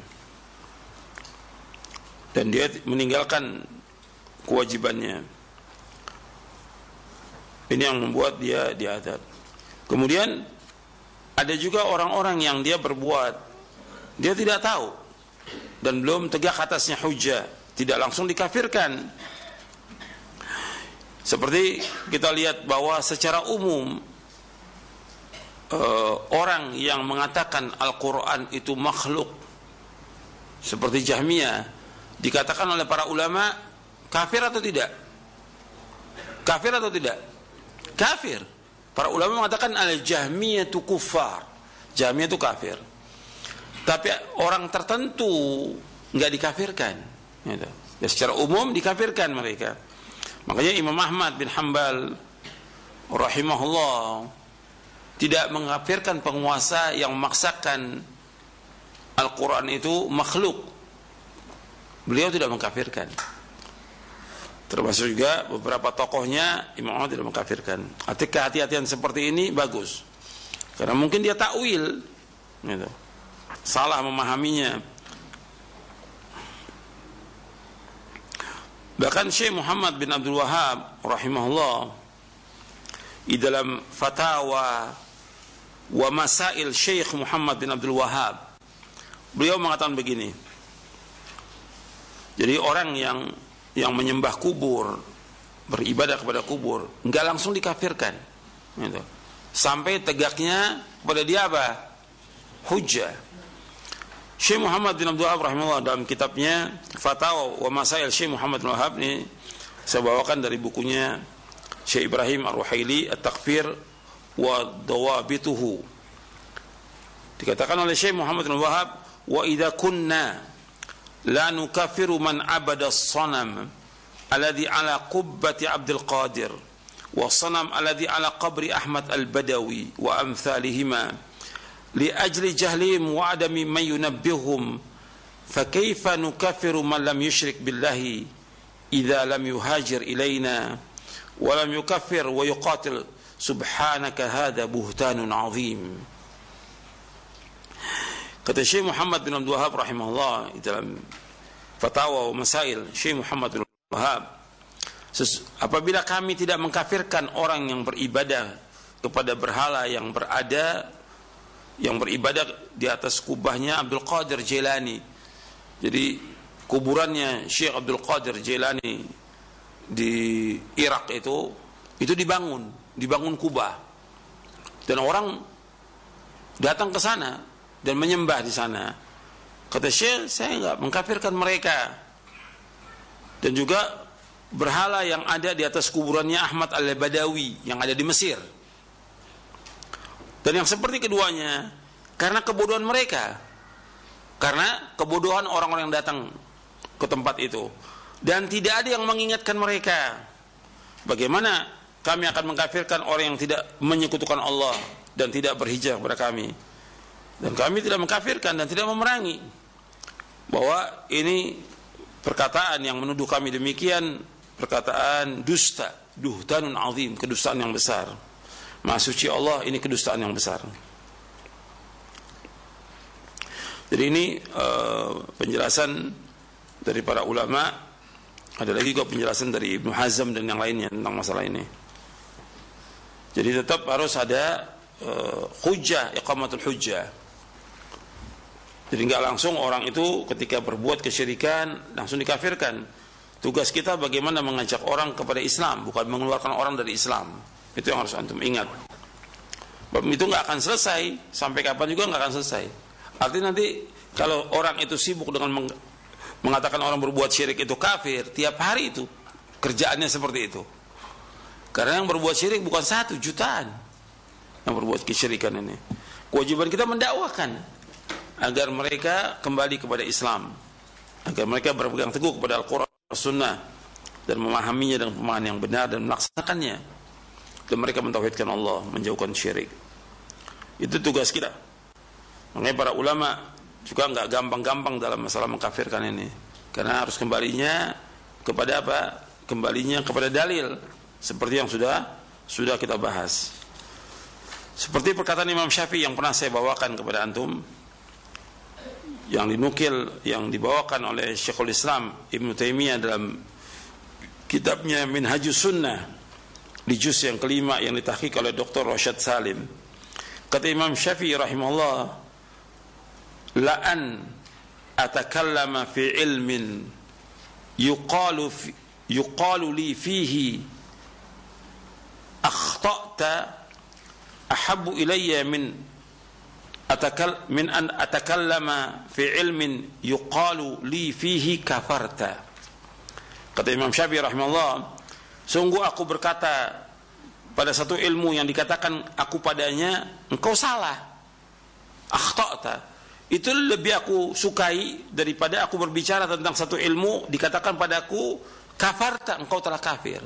Dan dia meninggalkan kewajibannya ini yang membuat dia diadab kemudian ada juga orang-orang yang dia berbuat dia tidak tahu dan belum tegak atasnya hujah tidak langsung dikafirkan. Seperti kita lihat bahwa secara umum uh, orang yang mengatakan Al-Qur'an itu makhluk seperti Jahmiyah dikatakan oleh para ulama kafir atau tidak? Kafir atau tidak? Kafir. Para ulama mengatakan al-Jahmiyah itu kufar. Jahmiyah itu kafir. Tapi orang tertentu nggak dikafirkan. Gitu. Ya, secara umum dikafirkan mereka. Makanya Imam Ahmad bin Hambal rahimahullah tidak mengkafirkan penguasa yang memaksakan Al-Quran itu makhluk. Beliau tidak mengkafirkan. Termasuk juga beberapa tokohnya Imam Ahmad tidak mengkafirkan. Arti kehati-hatian seperti ini bagus. Karena mungkin dia takwil gitu. Salah memahaminya. Bahkan Syekh Muhammad bin Abdul Wahab rahimahullah di dalam fatwa wa masail Syekh Muhammad bin Abdul Wahab beliau mengatakan begini jadi orang yang yang menyembah kubur beribadah kepada kubur nggak langsung dikafirkan. Gitu. sampai tegaknya kepada dia apa? Hujah Syekh Muhammad bin Abdul Wahab rahimahullah dalam kitabnya Fatawa wa Masail Syekh Muhammad bin Wahab ini saya bawakan dari bukunya Syekh Ibrahim Ar-Ruhaili At-Takfir wa Dawabituhu. Dikatakan oleh Syekh Muhammad bin Wahab wa idza kunna لا نكفر من عبد الصنم الذي على قبة عبد القادر والصنم الذي على قبر أحمد البدوي وأمثالهما. لأجل جهلهم وعدم من ينبههم فكيف نكفر من لم يشرك بالله إذا لم يهاجر إلينا؟ ولم يكفر ويقاتل. سبحانك هذا بهتان عظيم. Kata Syekh Muhammad bin Abdul Wahab rahimahullah dalam fatwa wa masail Syekh Muhammad bin Abdul Wahab apabila kami tidak mengkafirkan orang yang beribadah kepada berhala yang berada yang beribadah di atas kubahnya Abdul Qadir Jailani jadi kuburannya Syekh Abdul Qadir Jailani di Irak itu itu dibangun, dibangun kubah. Dan orang datang ke sana dan menyembah di sana. Kata Syekh, saya enggak mengkafirkan mereka. Dan juga berhala yang ada di atas kuburannya Ahmad Al-Badawi yang ada di Mesir. Dan yang seperti keduanya, karena kebodohan mereka, karena kebodohan orang-orang yang datang ke tempat itu. Dan tidak ada yang mengingatkan mereka. Bagaimana kami akan mengkafirkan orang yang tidak menyekutukan Allah dan tidak berhijrah kepada kami. Dan kami tidak mengkafirkan dan tidak memerangi. Bahwa ini perkataan yang menuduh kami demikian perkataan dusta, duhtanun azim, kedustaan yang besar. Maha suci Allah ini kedustaan yang besar. Jadi ini uh, penjelasan dari para ulama. Ada lagi juga penjelasan dari Ibnu Hazm dan yang lainnya tentang masalah ini. Jadi tetap harus ada uh, hujjah, iqamatul hujjah. Jadi nggak langsung orang itu ketika berbuat kesyirikan langsung dikafirkan. Tugas kita bagaimana mengajak orang kepada Islam, bukan mengeluarkan orang dari Islam. Itu yang harus antum ingat. Itu nggak akan selesai sampai kapan juga nggak akan selesai. Artinya nanti kalau orang itu sibuk dengan meng mengatakan orang berbuat syirik itu kafir, tiap hari itu kerjaannya seperti itu. Karena yang berbuat syirik bukan satu jutaan yang berbuat kesyirikan ini. Kewajiban kita mendakwakan agar mereka kembali kepada Islam, agar mereka berpegang teguh kepada Al-Quran, Sunnah dan memahaminya dengan pemahaman yang benar dan melaksanakannya. Dan mereka mentauhidkan Allah, menjauhkan syirik. Itu tugas kita. Makanya para ulama juga nggak gampang-gampang dalam masalah mengkafirkan ini. Karena harus kembalinya kepada apa? Kembalinya kepada dalil seperti yang sudah sudah kita bahas. Seperti perkataan Imam Syafi'i yang pernah saya bawakan kepada antum yang dinukil yang dibawakan oleh Syekhul Islam Ibn Taimiyah dalam kitabnya Minhajus Sunnah di juz yang kelima yang ditahqiq oleh Dr. Rashad Salim. Kata Imam Syafi'i rahimahullah la an atakallama fi ilmin yuqalu fi, yuqalu li fihi akhta'ta ahabbu ilayya min atakal min an atakallama fi ilmin yuqalu li fihi kafarta. Kata Imam Syafi'i rahimahullah sungguh aku berkata pada satu ilmu yang dikatakan aku padanya engkau salah. Akhta'ta. Itu lebih aku sukai daripada aku berbicara tentang satu ilmu dikatakan padaku kafarta engkau telah kafir.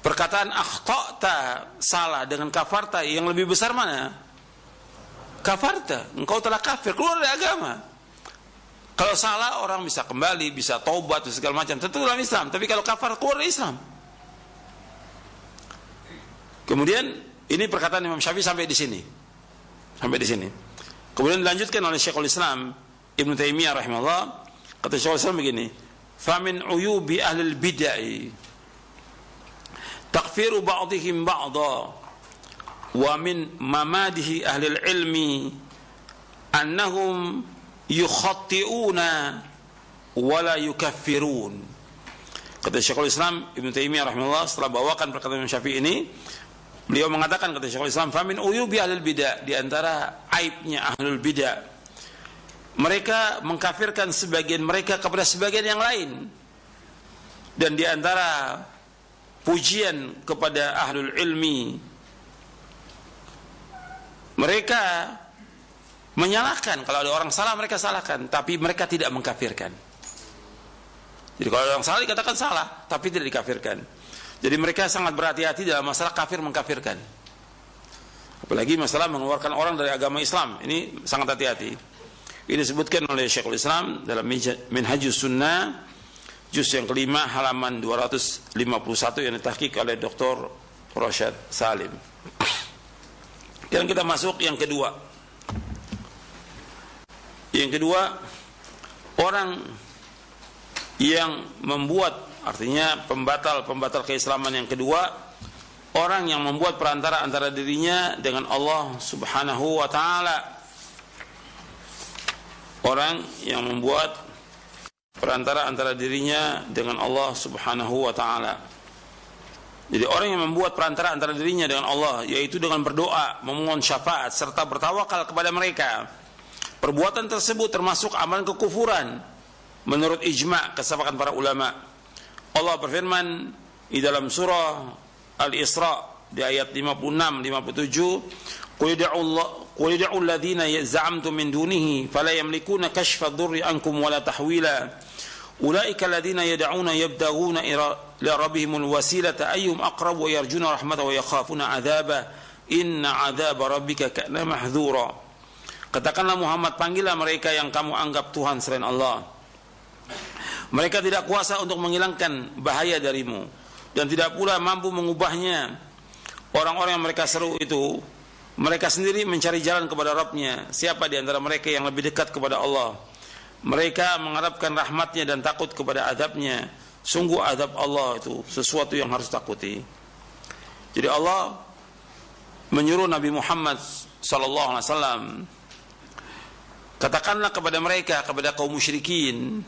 Perkataan akhtata salah dengan kafarta yang lebih besar mana kafarta. Engkau telah kafir keluar dari agama. Kalau salah orang bisa kembali bisa taubat segala macam. Tentu dalam Islam. Tapi kalau kafar keluar dari Islam. Kemudian ini perkataan Imam Syafi'i sampai di sini. Sampai di sini. Kemudian dilanjutkan oleh Syekhul Islam Ibn Taimiyah rahimahullah. Kata Syekhul Islam begini, "Famin uyubi ahli bid'ah. Takfiru ba'dihim ba'dha wa min mamadihi ahli ilmi annahum yukhatti'una wa la yukaffirun." Kata Syekhul Islam Ibn Taimiyah rahimahullah setelah bawakan perkataan Syafi'i ini, Beliau mengatakan kata Syekhul Islam, "Famin uyubi ahlul bidah." Di antara aibnya ahlul bidah, mereka mengkafirkan sebagian mereka kepada sebagian yang lain. Dan di antara pujian kepada ahlul ilmi, mereka menyalahkan kalau ada orang salah mereka salahkan, tapi mereka tidak mengkafirkan. Jadi kalau ada orang salah dikatakan salah, tapi tidak dikafirkan. Jadi mereka sangat berhati-hati dalam masalah kafir mengkafirkan. Apalagi masalah mengeluarkan orang dari agama Islam. Ini sangat hati-hati. Ini disebutkan oleh Syekhul Islam dalam Minhajus Sunnah juz yang kelima halaman 251 yang ditahqiq oleh Dr. Rosyad Salim. Dan kita masuk yang kedua. Yang kedua, orang yang membuat artinya pembatal-pembatal keislaman yang kedua, orang yang membuat perantara antara dirinya dengan Allah Subhanahu wa taala orang yang membuat perantara antara dirinya dengan Allah Subhanahu wa taala. Jadi orang yang membuat perantara antara dirinya dengan Allah yaitu dengan berdoa, memohon syafaat serta bertawakal kepada mereka. Perbuatan tersebut termasuk amalan kekufuran menurut ijma kesepakatan para ulama. Allah berfirman di dalam surah Al-Isra di ayat 56 57 Qul da'u Allah Qul da'u alladhina min dunihi fala yamlikuna kashfa dhurri ankum wala tahwila أولئك الذين يدعون يبتغون إلى ربهم الوسيلة أيهم أقرب ويرجون رحمته ويخافون عذابه إن عذاب ربك كان محذورا Katakanlah Muhammad panggillah mereka yang kamu anggap Tuhan selain Allah Mereka tidak kuasa untuk menghilangkan bahaya darimu Dan tidak pula mampu mengubahnya Orang-orang yang mereka seru itu mereka sendiri mencari jalan kepada Rabbnya siapa di antara mereka yang lebih dekat kepada Allah Mereka mengharapkan rahmatnya dan takut kepada adabnya sungguh adab Allah itu sesuatu yang harus takuti. Jadi Allah menyuruh Nabi Muhammad wasallam katakanlah kepada mereka kepada kaum musyrikin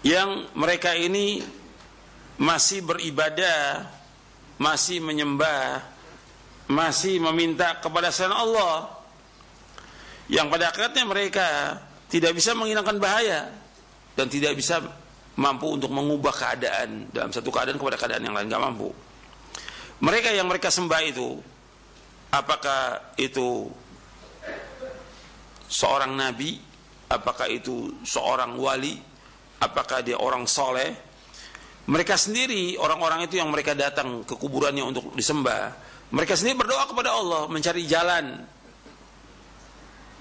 yang mereka ini masih beribadah masih menyembah masih meminta kepada selain Allah yang pada akhirnya mereka tidak bisa menghilangkan bahaya dan tidak bisa mampu untuk mengubah keadaan dalam satu keadaan kepada keadaan yang lain nggak mampu. Mereka yang mereka sembah itu apakah itu seorang nabi? Apakah itu seorang wali? Apakah dia orang soleh? Mereka sendiri orang-orang itu yang mereka datang ke kuburannya untuk disembah mereka sendiri berdoa kepada Allah mencari jalan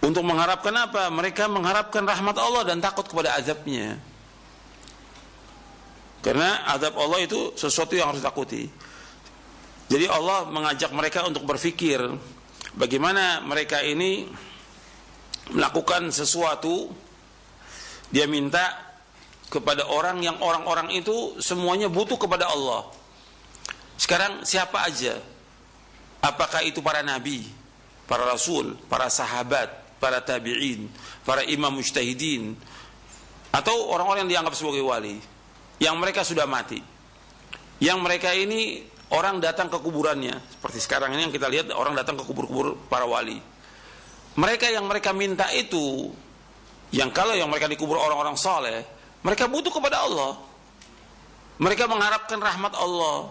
untuk mengharapkan apa? Mereka mengharapkan rahmat Allah dan takut kepada azabnya. Karena azab Allah itu sesuatu yang harus takuti. Jadi Allah mengajak mereka untuk berpikir bagaimana mereka ini melakukan sesuatu dia minta kepada orang yang orang-orang itu semuanya butuh kepada Allah. Sekarang siapa aja Apakah itu para nabi, para rasul, para sahabat, para tabi'in, para imam mujtahidin atau orang-orang yang dianggap sebagai wali yang mereka sudah mati. Yang mereka ini orang datang ke kuburannya seperti sekarang ini yang kita lihat orang datang ke kubur-kubur para wali. Mereka yang mereka minta itu yang kalau yang mereka dikubur orang-orang soleh mereka butuh kepada Allah mereka mengharapkan rahmat Allah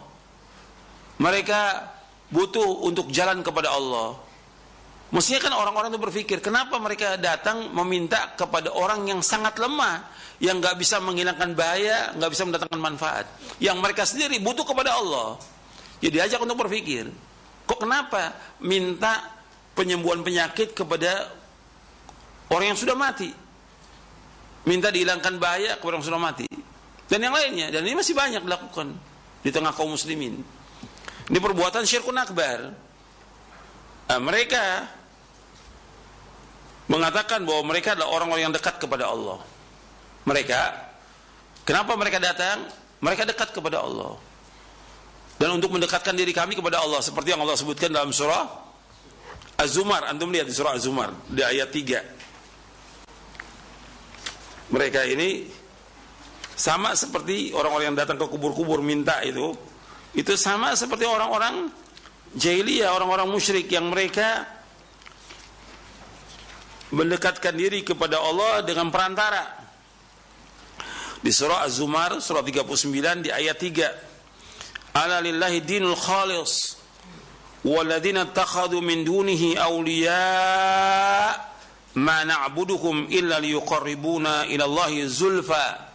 mereka butuh untuk jalan kepada Allah. Mestinya kan orang-orang itu berpikir, kenapa mereka datang meminta kepada orang yang sangat lemah, yang nggak bisa menghilangkan bahaya, nggak bisa mendatangkan manfaat, yang mereka sendiri butuh kepada Allah. Jadi ajak untuk berpikir, kok kenapa minta penyembuhan penyakit kepada orang yang sudah mati? Minta dihilangkan bahaya kepada orang yang sudah mati. Dan yang lainnya, dan ini masih banyak dilakukan di tengah kaum muslimin. Ini perbuatan syirkun akbar. Nah, mereka mengatakan bahwa mereka adalah orang-orang yang dekat kepada Allah. Mereka, kenapa mereka datang? Mereka dekat kepada Allah. Dan untuk mendekatkan diri kami kepada Allah seperti yang Allah sebutkan dalam surah Az-Zumar, antum lihat di surah Az-Zumar di ayat 3. Mereka ini sama seperti orang-orang yang datang ke kubur-kubur minta itu itu sama seperti orang-orang jahiliyah, orang-orang musyrik yang mereka mendekatkan diri kepada Allah dengan perantara. Di surah Az-Zumar surah 39 di ayat 3. Ala lillahi dinul khalis walladzina takhadu min dunihi awliya ma na'buduhum illa liyuqarribuna ila Allahi zulfa.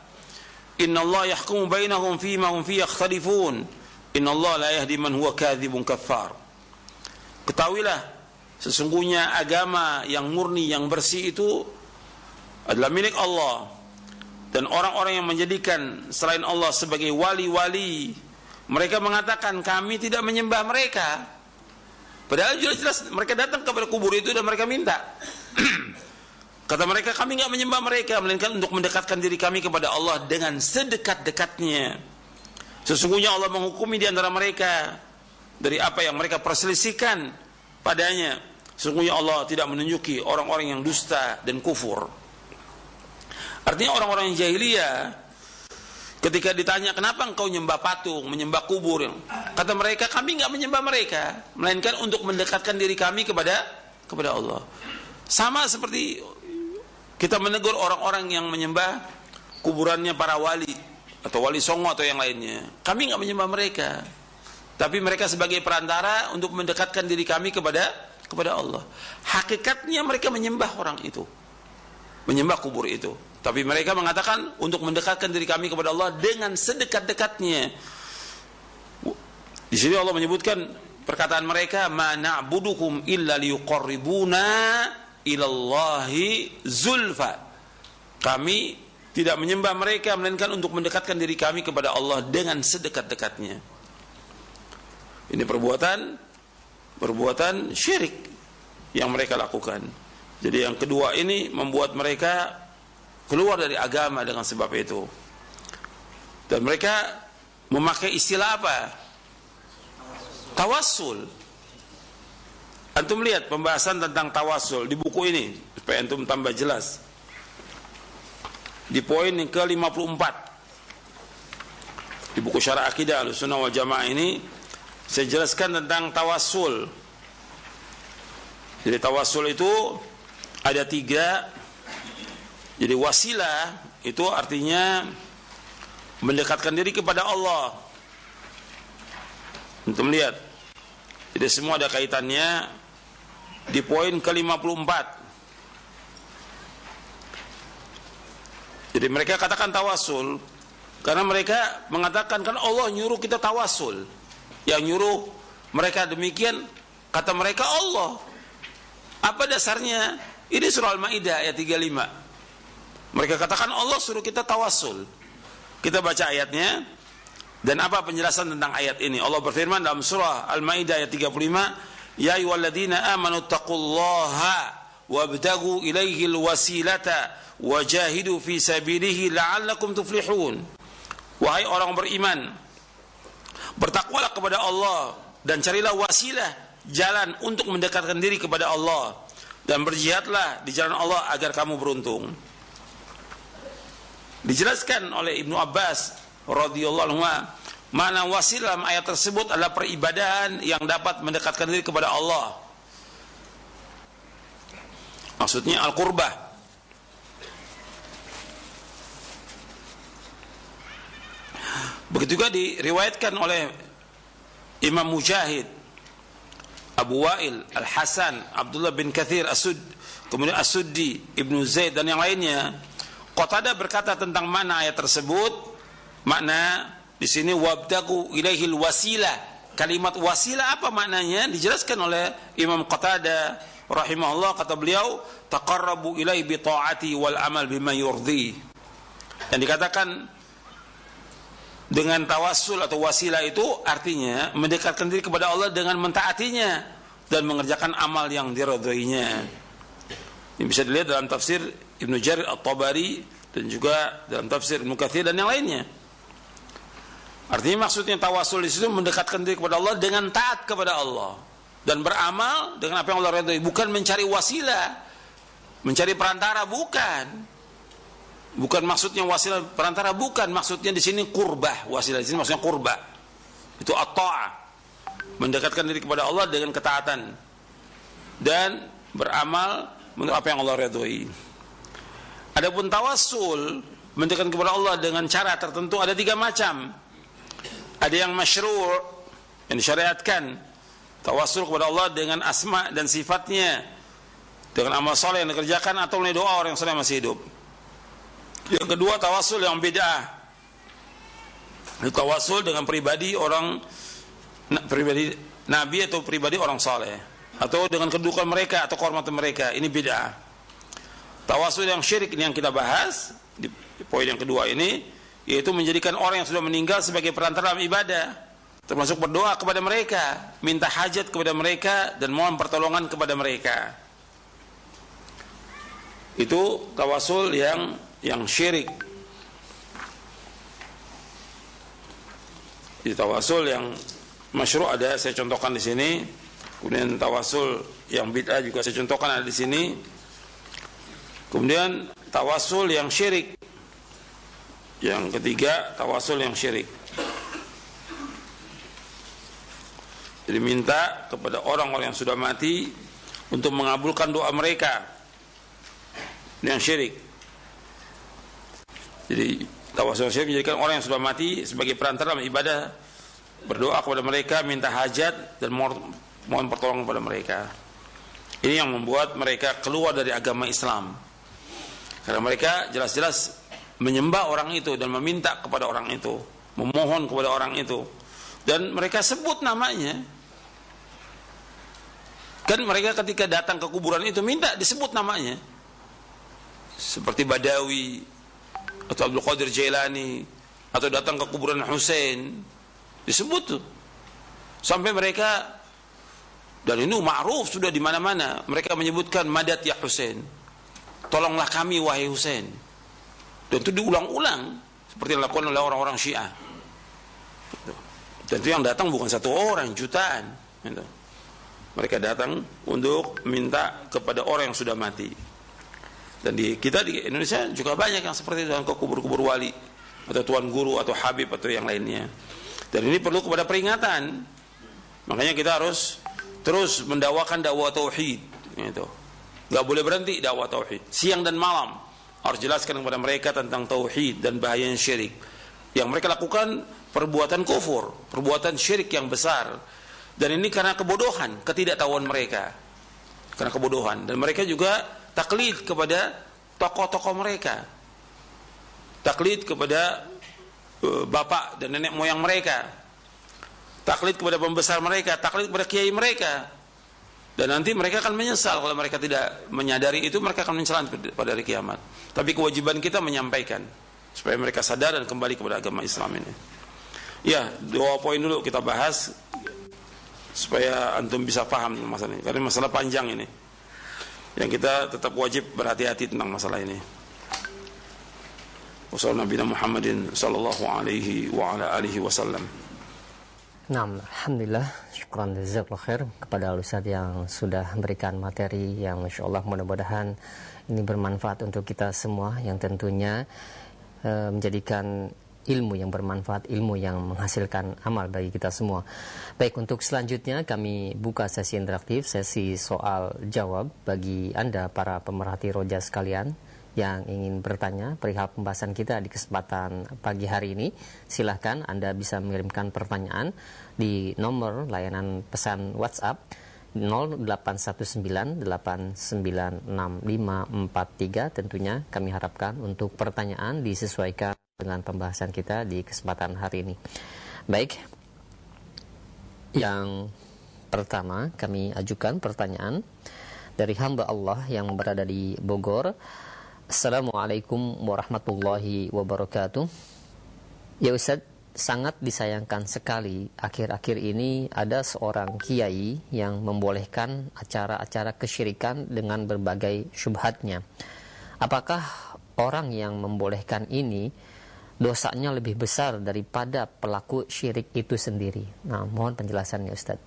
Inna Allah yahkumu bainahum fima hum fi yakhtalifun. Inna Allah la yahdi man huwa kadzibun kafar. Ketahuilah sesungguhnya agama yang murni yang bersih itu adalah milik Allah. Dan orang-orang yang menjadikan selain Allah sebagai wali-wali mereka mengatakan kami tidak menyembah mereka. Padahal jelas-jelas mereka datang kepada kubur itu dan mereka minta. Kata mereka kami nggak menyembah mereka melainkan untuk mendekatkan diri kami kepada Allah dengan sedekat-dekatnya. Sesungguhnya Allah menghukumi di antara mereka dari apa yang mereka perselisihkan padanya Sungguhnya Allah tidak menunjuki orang-orang yang dusta dan kufur. Artinya orang-orang yang jahiliyah ketika ditanya kenapa engkau menyembah patung, menyembah kubur, kata mereka kami nggak menyembah mereka, melainkan untuk mendekatkan diri kami kepada kepada Allah. Sama seperti kita menegur orang-orang yang menyembah kuburannya para wali atau wali songo atau yang lainnya. Kami nggak menyembah mereka, tapi mereka sebagai perantara untuk mendekatkan diri kami kepada kepada Allah. Hakikatnya mereka menyembah orang itu. Menyembah kubur itu. Tapi mereka mengatakan untuk mendekatkan diri kami kepada Allah dengan sedekat-dekatnya. Di sini Allah menyebutkan perkataan mereka, "Ma na'budukum illa liyuqarribuna ilallahi zulfa." Kami tidak menyembah mereka melainkan untuk mendekatkan diri kami kepada Allah dengan sedekat-dekatnya. Ini perbuatan perbuatan syirik yang mereka lakukan. Jadi yang kedua ini membuat mereka keluar dari agama dengan sebab itu. Dan mereka memakai istilah apa? Tawassul. Antum lihat pembahasan tentang tawassul di buku ini supaya antum tambah jelas. Di poin yang ke-54 di buku Syarah Akidah Ahlussunnah wal Jamaah ini saya jelaskan tentang tawasul. Jadi tawasul itu ada tiga. Jadi wasilah itu artinya mendekatkan diri kepada Allah. Untuk melihat. Jadi semua ada kaitannya di poin ke-54. Jadi mereka katakan tawasul karena mereka mengatakan kan Allah nyuruh kita tawasul yang nyuruh mereka demikian kata mereka Allah. Apa dasarnya? Ini surah Al-Maidah ayat 35 mereka katakan Allah suruh kita tawasul kita baca ayatnya. Dan apa penjelasan tentang ayat ini? Allah berfirman dalam surah Al-Maidah ayat 35 ya ayyuhalladzina amanu taqullaha wabtagu ilaihi alwasilata wajahidu fi sabilihi la'allakum tuflihun. Wahai orang beriman Bertakwalah kepada Allah dan carilah wasilah jalan untuk mendekatkan diri kepada Allah dan berjihadlah di jalan Allah agar kamu beruntung. Dijelaskan oleh Ibnu Abbas radhiyallahu anhu mana wasilah ayat tersebut adalah peribadahan yang dapat mendekatkan diri kepada Allah. Maksudnya al-qurbah Begitu juga diriwayatkan oleh Imam Mujahid, Abu Wa'il, Al-Hasan, Abdullah bin Kathir, Asud, kemudian Asuddi, Ibnu Zaid dan yang lainnya. Qatada berkata tentang mana ayat tersebut, makna di sini wabtaku ilaihil wasilah. Kalimat wasilah apa maknanya? Dijelaskan oleh Imam Qatada rahimahullah kata beliau, taqarrabu ilaihi bi ta'ati wal amal bima yurdi. Dan dikatakan dengan tawassul atau wasilah itu artinya mendekatkan diri kepada Allah dengan mentaatinya dan mengerjakan amal yang diridhoinya. Ini bisa dilihat dalam tafsir Ibnu Jarir At-Tabari dan juga dalam tafsir Ibnu Katsir dan yang lainnya. Artinya maksudnya tawassul di situ mendekatkan diri kepada Allah dengan taat kepada Allah dan beramal dengan apa yang Allah ridhoi, bukan mencari wasilah, mencari perantara bukan. Bukan maksudnya wasilah perantara, bukan maksudnya di sini kurbah. Wasilah di sini maksudnya kurbah. Itu at Mendekatkan diri kepada Allah dengan ketaatan dan beramal menurut apa yang Allah ridhoi. Adapun tawassul mendekatkan kepada Allah dengan cara tertentu ada tiga macam. Ada yang masyru' yang disyariatkan. Tawassul kepada Allah dengan asma dan sifatnya dengan amal soleh yang dikerjakan atau melalui doa orang yang sedang masih hidup. Yang kedua tawasul yang beda. Tawasul dengan pribadi orang pribadi nabi atau pribadi orang saleh. atau dengan kedudukan mereka atau kehormatan mereka ini bid'ah tawasul yang syirik ini yang kita bahas di poin yang kedua ini yaitu menjadikan orang yang sudah meninggal sebagai perantara dalam ibadah termasuk berdoa kepada mereka minta hajat kepada mereka dan mohon pertolongan kepada mereka itu tawasul yang yang syirik di tawasul yang masyru ada saya contohkan di sini Kemudian tawasul yang bid'ah juga saya contohkan ada di sini. Kemudian tawasul yang syirik. Yang ketiga tawasul yang syirik. Jadi minta kepada orang-orang yang sudah mati untuk mengabulkan doa mereka. Yang syirik. Jadi tawasul syirik menjadikan orang yang sudah mati sebagai perantara dalam ibadah berdoa kepada mereka minta hajat dan mohon pertolongan kepada mereka. Ini yang membuat mereka keluar dari agama Islam. Karena mereka jelas-jelas menyembah orang itu dan meminta kepada orang itu, memohon kepada orang itu. Dan mereka sebut namanya. Kan mereka ketika datang ke kuburan itu minta disebut namanya. Seperti Badawi atau Abdul Qadir Jailani atau datang ke kuburan Hussein disebut tuh. Sampai mereka dan ini ma'ruf sudah di mana-mana. Mereka menyebutkan madat ya Husain. Tolonglah kami wahai Husain. Dan itu diulang-ulang seperti yang dilakukan oleh orang-orang Syiah. Dan itu yang datang bukan satu orang, jutaan. Mereka datang untuk minta kepada orang yang sudah mati. Dan di kita di Indonesia juga banyak yang seperti itu ke kubur-kubur wali atau tuan guru atau habib atau yang lainnya. Dan ini perlu kepada peringatan. Makanya kita harus terus mendakwakan dakwah tauhid itu nggak boleh berhenti dakwah tauhid. Siang dan malam harus jelaskan kepada mereka tentang tauhid dan bahaya syirik. Yang mereka lakukan perbuatan kufur perbuatan syirik yang besar. Dan ini karena kebodohan ketidaktahuan mereka. Karena kebodohan. Dan mereka juga taklid kepada tokoh-tokoh mereka taklid kepada uh, bapak dan nenek moyang mereka taklid kepada pembesar mereka, taklid kepada kiai mereka. Dan nanti mereka akan menyesal kalau mereka tidak menyadari itu, mereka akan menyesal pada hari kiamat. Tapi kewajiban kita menyampaikan supaya mereka sadar dan kembali kepada agama Islam ini. Ya, dua poin dulu kita bahas supaya antum bisa paham masalah ini. Karena masalah panjang ini. Yang kita tetap wajib berhati-hati tentang masalah ini. Wassalamualaikum Muhammadin sallallahu alaihi wa ala alihi wasallam. Nah, Alhamdulillah, syukuran jazakallah khair kepada Ustaz yang sudah memberikan materi yang Masya Allah mudah-mudahan ini bermanfaat untuk kita semua yang tentunya e, menjadikan ilmu yang bermanfaat, ilmu yang menghasilkan amal bagi kita semua. Baik, untuk selanjutnya kami buka sesi interaktif, sesi soal jawab bagi Anda para pemerhati roja sekalian yang ingin bertanya perihal pembahasan kita di kesempatan pagi hari ini, silahkan Anda bisa mengirimkan pertanyaan di nomor layanan pesan WhatsApp 0819896543 tentunya kami harapkan untuk pertanyaan disesuaikan dengan pembahasan kita di kesempatan hari ini. Baik. Yang pertama kami ajukan pertanyaan dari hamba Allah yang berada di Bogor Assalamualaikum warahmatullahi wabarakatuh. Ya Ustaz, sangat disayangkan sekali akhir-akhir ini ada seorang kiai yang membolehkan acara-acara kesyirikan dengan berbagai syubhatnya. Apakah orang yang membolehkan ini dosanya lebih besar daripada pelaku syirik itu sendiri? Nah, mohon penjelasannya Ustaz.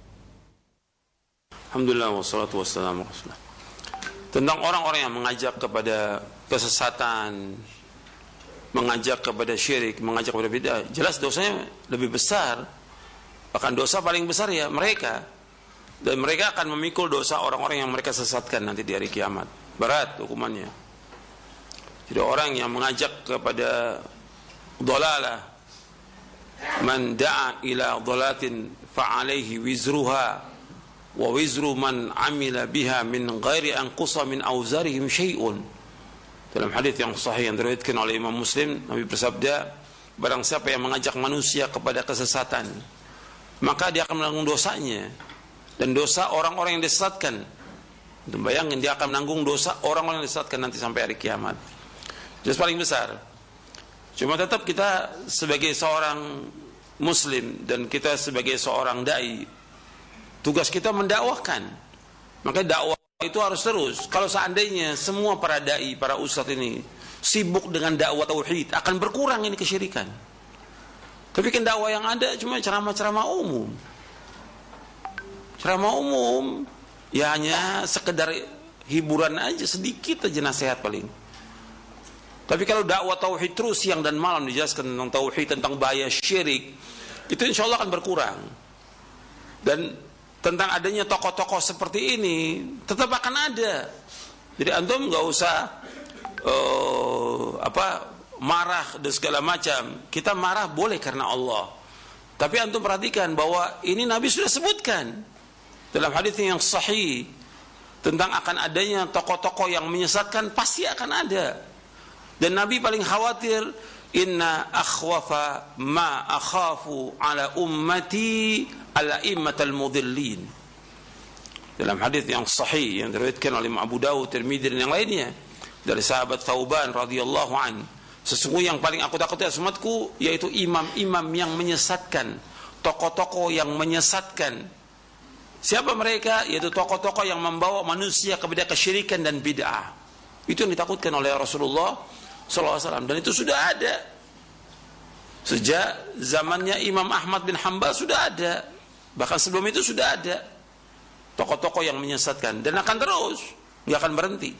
Alhamdulillah wassalatu wassalamu tentang orang-orang yang mengajak kepada kesesatan, mengajak kepada syirik, mengajak kepada bid'ah, jelas dosanya lebih besar. Bahkan dosa paling besar ya mereka. Dan mereka akan memikul dosa orang-orang yang mereka sesatkan nanti di hari kiamat. Berat hukumannya. Jadi orang yang mengajak kepada man da'a ila dolatin fa'alaihi wizruha wa wizru man amila biha min ghairi an qusa min auzarihim syai'un dalam hadis yang sahih yang diriwayatkan oleh Imam Muslim Nabi bersabda barang siapa yang mengajak manusia kepada kesesatan maka dia akan menanggung dosanya dan dosa orang-orang yang disesatkan. Bayangin dia akan menanggung dosa orang-orang yang disesatkan nanti sampai hari kiamat. Jelas paling besar. Cuma tetap kita sebagai seorang muslim dan kita sebagai seorang dai tugas kita mendakwahkan. Maka dakwah itu harus terus. Kalau seandainya semua para dai, para ustadz ini sibuk dengan dakwah tauhid, akan berkurang ini kesyirikan. Tapi kan dakwah yang ada cuma ceramah-ceramah umum. Ceramah umum ya hanya sekedar hiburan aja sedikit aja nasihat paling. Tapi kalau dakwah tauhid terus siang dan malam dijelaskan tentang tauhid, tentang bahaya syirik, itu insya Allah akan berkurang. Dan tentang adanya tokoh-tokoh seperti ini tetap akan ada. Jadi antum nggak usah uh, apa marah dan segala macam. Kita marah boleh karena Allah. Tapi antum perhatikan bahwa ini Nabi sudah sebutkan dalam hadis yang sahih tentang akan adanya tokoh-tokoh yang menyesatkan pasti akan ada. Dan Nabi paling khawatir inna akhwafa ma akhafu ala ummati ala immatal mudillin. Dalam hadis yang sahih yang diriwayatkan oleh Abu Dawud, Tirmidzi dan yang lainnya dari sahabat Thauban radhiyallahu an. Sesungguhnya yang paling aku takuti umatku yaitu imam-imam yang menyesatkan, tokoh-tokoh yang menyesatkan. Siapa mereka? Yaitu tokoh-tokoh yang membawa manusia kepada kesyirikan dan bid'ah. Itu yang ditakutkan oleh Rasulullah SAW dan itu sudah ada. Sejak zamannya Imam Ahmad bin Hambal sudah ada. Bahkan sebelum itu sudah ada. Tokoh-tokoh yang menyesatkan. Dan akan terus. Nggak akan berhenti.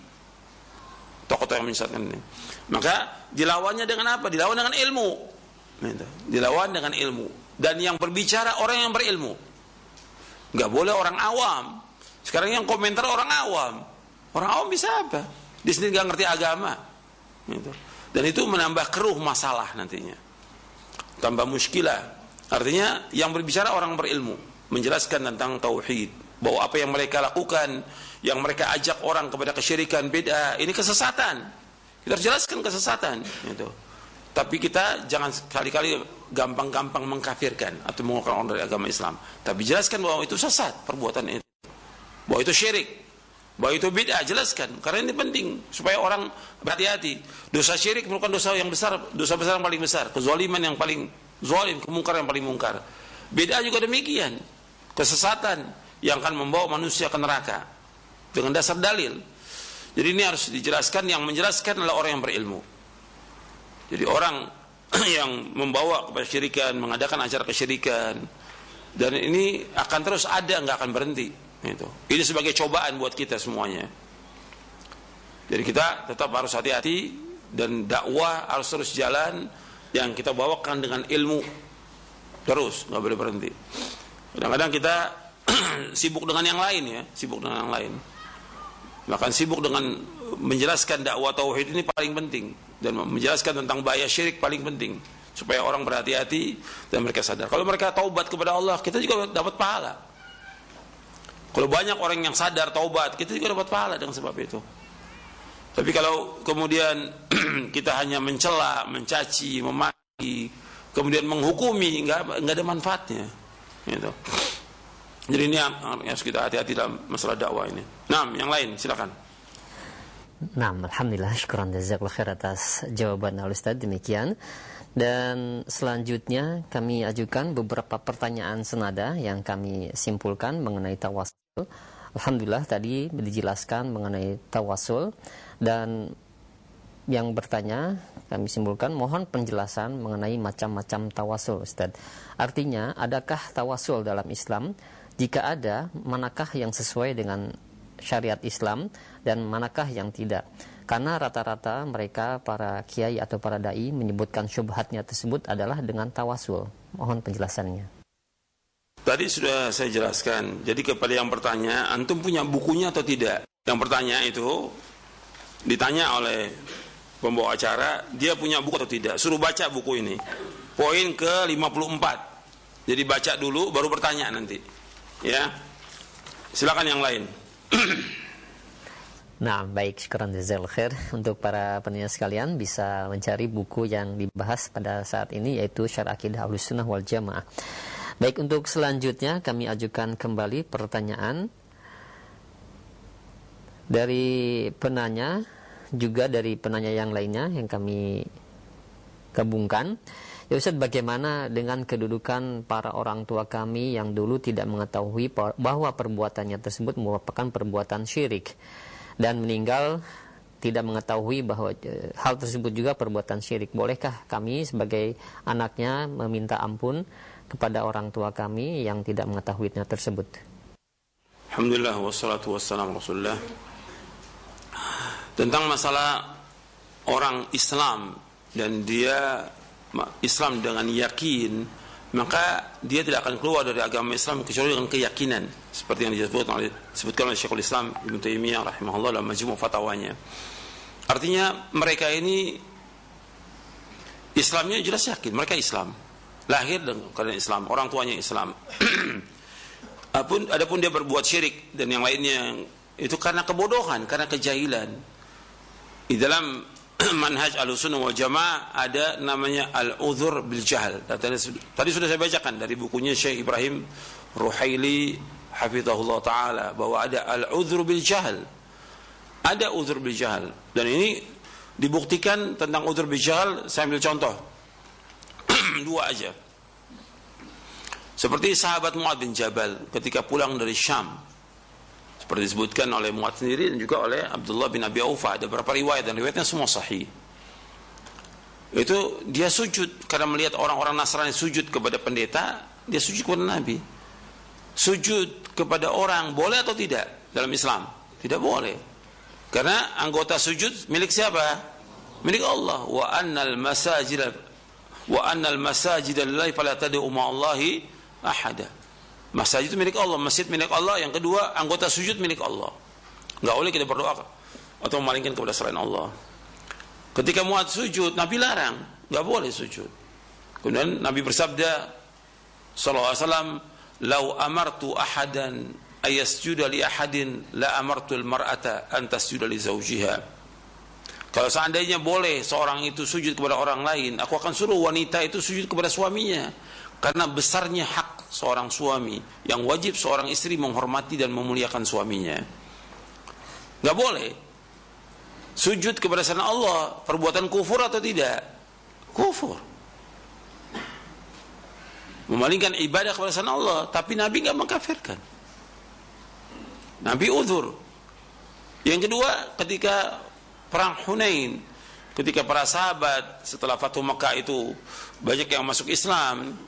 Tokoh-tokoh yang menyesatkan ini. Maka dilawannya dengan apa? Dilawan dengan ilmu. Gitu. dilawan dengan ilmu. Dan yang berbicara orang yang berilmu. Nggak boleh orang awam. Sekarang yang komentar orang awam. Orang awam bisa apa? Di sini nggak ngerti agama Gitu. Dan itu menambah keruh masalah nantinya. Tambah muskilah. Artinya yang berbicara orang berilmu, menjelaskan tentang tauhid, bahwa apa yang mereka lakukan, yang mereka ajak orang kepada kesyirikan beda, ini kesesatan. Kita harus jelaskan kesesatan, gitu. Tapi kita jangan sekali-kali gampang-gampang mengkafirkan atau mengeluarkan orang dari agama Islam. Tapi jelaskan bahwa itu sesat perbuatan itu. Bahwa itu syirik bahwa itu bid'ah jelaskan. Karena ini penting supaya orang berhati-hati. Dosa syirik merupakan dosa yang besar dosa besar yang paling besar. Kezaliman yang paling zalim kemungkaran yang paling mungkar. Bid'ah juga demikian. Kesesatan yang akan membawa manusia ke neraka. Dengan dasar dalil. Jadi ini harus dijelaskan yang menjelaskan adalah orang yang berilmu. Jadi orang yang membawa kepada syirikan mengadakan acara kesyirikan. Dan ini akan terus ada nggak akan berhenti itu. Ini sebagai cobaan buat kita semuanya. Jadi kita tetap harus hati-hati dan dakwah harus terus jalan yang kita bawakan dengan ilmu terus nggak boleh berhenti. Kadang-kadang kita sibuk dengan yang lain ya, sibuk dengan yang lain. Bahkan sibuk dengan menjelaskan dakwah tauhid ini paling penting dan menjelaskan tentang bahaya syirik paling penting supaya orang berhati-hati dan mereka sadar. Kalau mereka taubat kepada Allah, kita juga dapat pahala. Kalau banyak orang yang sadar taubat, kita juga dapat pahala dengan sebab itu. Tapi kalau kemudian kita hanya mencela, mencaci, memaki, kemudian menghukumi, nggak nggak ada manfaatnya. Gitu. Jadi ini yang harus kita hati-hati dalam masalah dakwah ini. Nah, yang lain silakan. Nah, Alhamdulillah, syukuran jazakallah khair atas jawaban Al Ustaz demikian. Dan selanjutnya kami ajukan beberapa pertanyaan senada yang kami simpulkan mengenai tawasul. Alhamdulillah tadi dijelaskan mengenai tawasul dan yang bertanya kami simpulkan mohon penjelasan mengenai macam-macam tawasul Ustaz. Artinya adakah tawasul dalam Islam? Jika ada, manakah yang sesuai dengan syariat Islam dan manakah yang tidak? Karena rata-rata mereka para kiai atau para dai menyebutkan syubhatnya tersebut adalah dengan tawasul. Mohon penjelasannya. Tadi sudah saya jelaskan. Jadi kepada yang bertanya, antum punya bukunya atau tidak? Yang bertanya itu ditanya oleh pembawa acara, dia punya buku atau tidak? Suruh baca buku ini. Poin ke 54. Jadi baca dulu baru bertanya nanti. Ya. Silakan yang lain. Nah, baik, syukuran jazakallahu khair. Untuk para pendengar sekalian bisa mencari buku yang dibahas pada saat ini yaitu Syarah Akidah Ahlussunnah wal Jamaah. Baik untuk selanjutnya kami ajukan kembali pertanyaan dari penanya juga dari penanya yang lainnya yang kami gabungkan. Ya Ustaz, bagaimana dengan kedudukan para orang tua kami yang dulu tidak mengetahui bahwa perbuatannya tersebut merupakan perbuatan syirik dan meninggal tidak mengetahui bahwa e, hal tersebut juga perbuatan syirik. Bolehkah kami sebagai anaknya meminta ampun kepada orang tua kami yang tidak mengetahuinya tersebut? Alhamdulillah wassalatu wassalamu rasulullah. Tentang masalah orang Islam dan dia Islam dengan yakin maka dia tidak akan keluar dari agama Islam kecuali dengan keyakinan seperti yang disebutkan oleh disebutkan oleh Syekhul Islam Ibnu Taimiyah rahimahullah dalam majmu' fatwanya. Artinya mereka ini Islamnya jelas yakin, mereka Islam. Lahir dengan Islam, orang tuanya Islam. Apun adapun dia berbuat syirik dan yang lainnya itu karena kebodohan, karena kejahilan. Di dalam manhaj al-sunnah wal jamaah ada namanya al-udhur bil jahl. Tadi, tadi sudah saya bacakan dari bukunya Syekh Ibrahim Ruhaili hafizahullah taala bahwa ada al-udhur bil jahl. Ada udhur bil jahl dan ini dibuktikan tentang udhur bil jahl saya ambil contoh. Dua aja. Seperti sahabat Muad bin Jabal ketika pulang dari Syam. Seperti disebutkan oleh Muad sendiri dan juga oleh Abdullah bin Abi Aufa. Ada beberapa riwayat dan riwayatnya semua sahih. Itu dia sujud. Karena melihat orang-orang Nasrani sujud kepada pendeta dia sujud kepada Nabi. Sujud kepada orang boleh atau tidak dalam Islam? Tidak boleh. Karena anggota sujud milik siapa? Milik Allah. Wa annal masajid wa annal masajid lillahi fala tad'u ma'allahi ahada Masjid itu milik Allah, masjid milik Allah. Yang kedua, anggota sujud milik Allah. Enggak boleh kita berdoa atau memalingkan kepada selain Allah. Ketika muat sujud, Nabi larang, enggak boleh sujud. Kemudian Nabi bersabda sallallahu alaihi wasallam, "Lau amartu ahadan ayasjuda li ahadin la amartu al-mar'ata an tasjuda li zawjiha." Kalau seandainya boleh seorang itu sujud kepada orang lain, aku akan suruh wanita itu sujud kepada suaminya. Karena besarnya hak seorang suami yang wajib seorang istri menghormati dan memuliakan suaminya. Gak boleh. Sujud kepada sana Allah perbuatan kufur atau tidak? Kufur. Memalingkan ibadah kepada sana Allah, tapi Nabi nggak mengkafirkan. Nabi uzur. Yang kedua, ketika perang Hunain, ketika para sahabat setelah Fatuh Mekah itu banyak yang masuk Islam,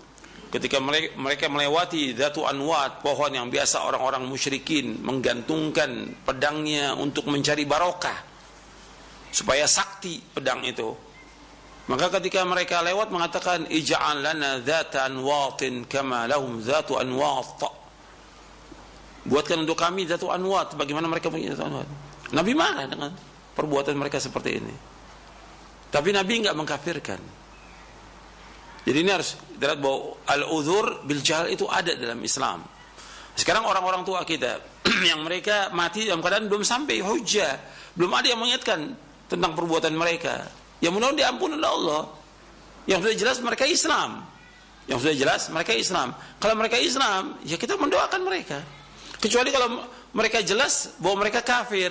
ketika mereka melewati Datu Anwat, pohon yang biasa orang-orang musyrikin menggantungkan pedangnya untuk mencari barokah supaya sakti pedang itu. Maka ketika mereka lewat mengatakan ij'al lana dzata anwatin kama lahum dzatu anwat. Buatkan untuk kami dzatu anwat bagaimana mereka punya dzatu anwat. Nabi marah dengan perbuatan mereka seperti ini. Tapi Nabi enggak mengkafirkan. Jadi ini harus dilihat bahwa al-udhur bil jahl itu ada dalam Islam. Sekarang orang-orang tua kita yang mereka mati dalam keadaan belum sampai hujah, belum ada yang mengingatkan tentang perbuatan mereka. Yang mudah diampuni oleh Allah. Yang sudah jelas mereka Islam. Yang sudah jelas mereka Islam. Kalau mereka Islam, ya kita mendoakan mereka. Kecuali kalau mereka jelas bahwa mereka kafir.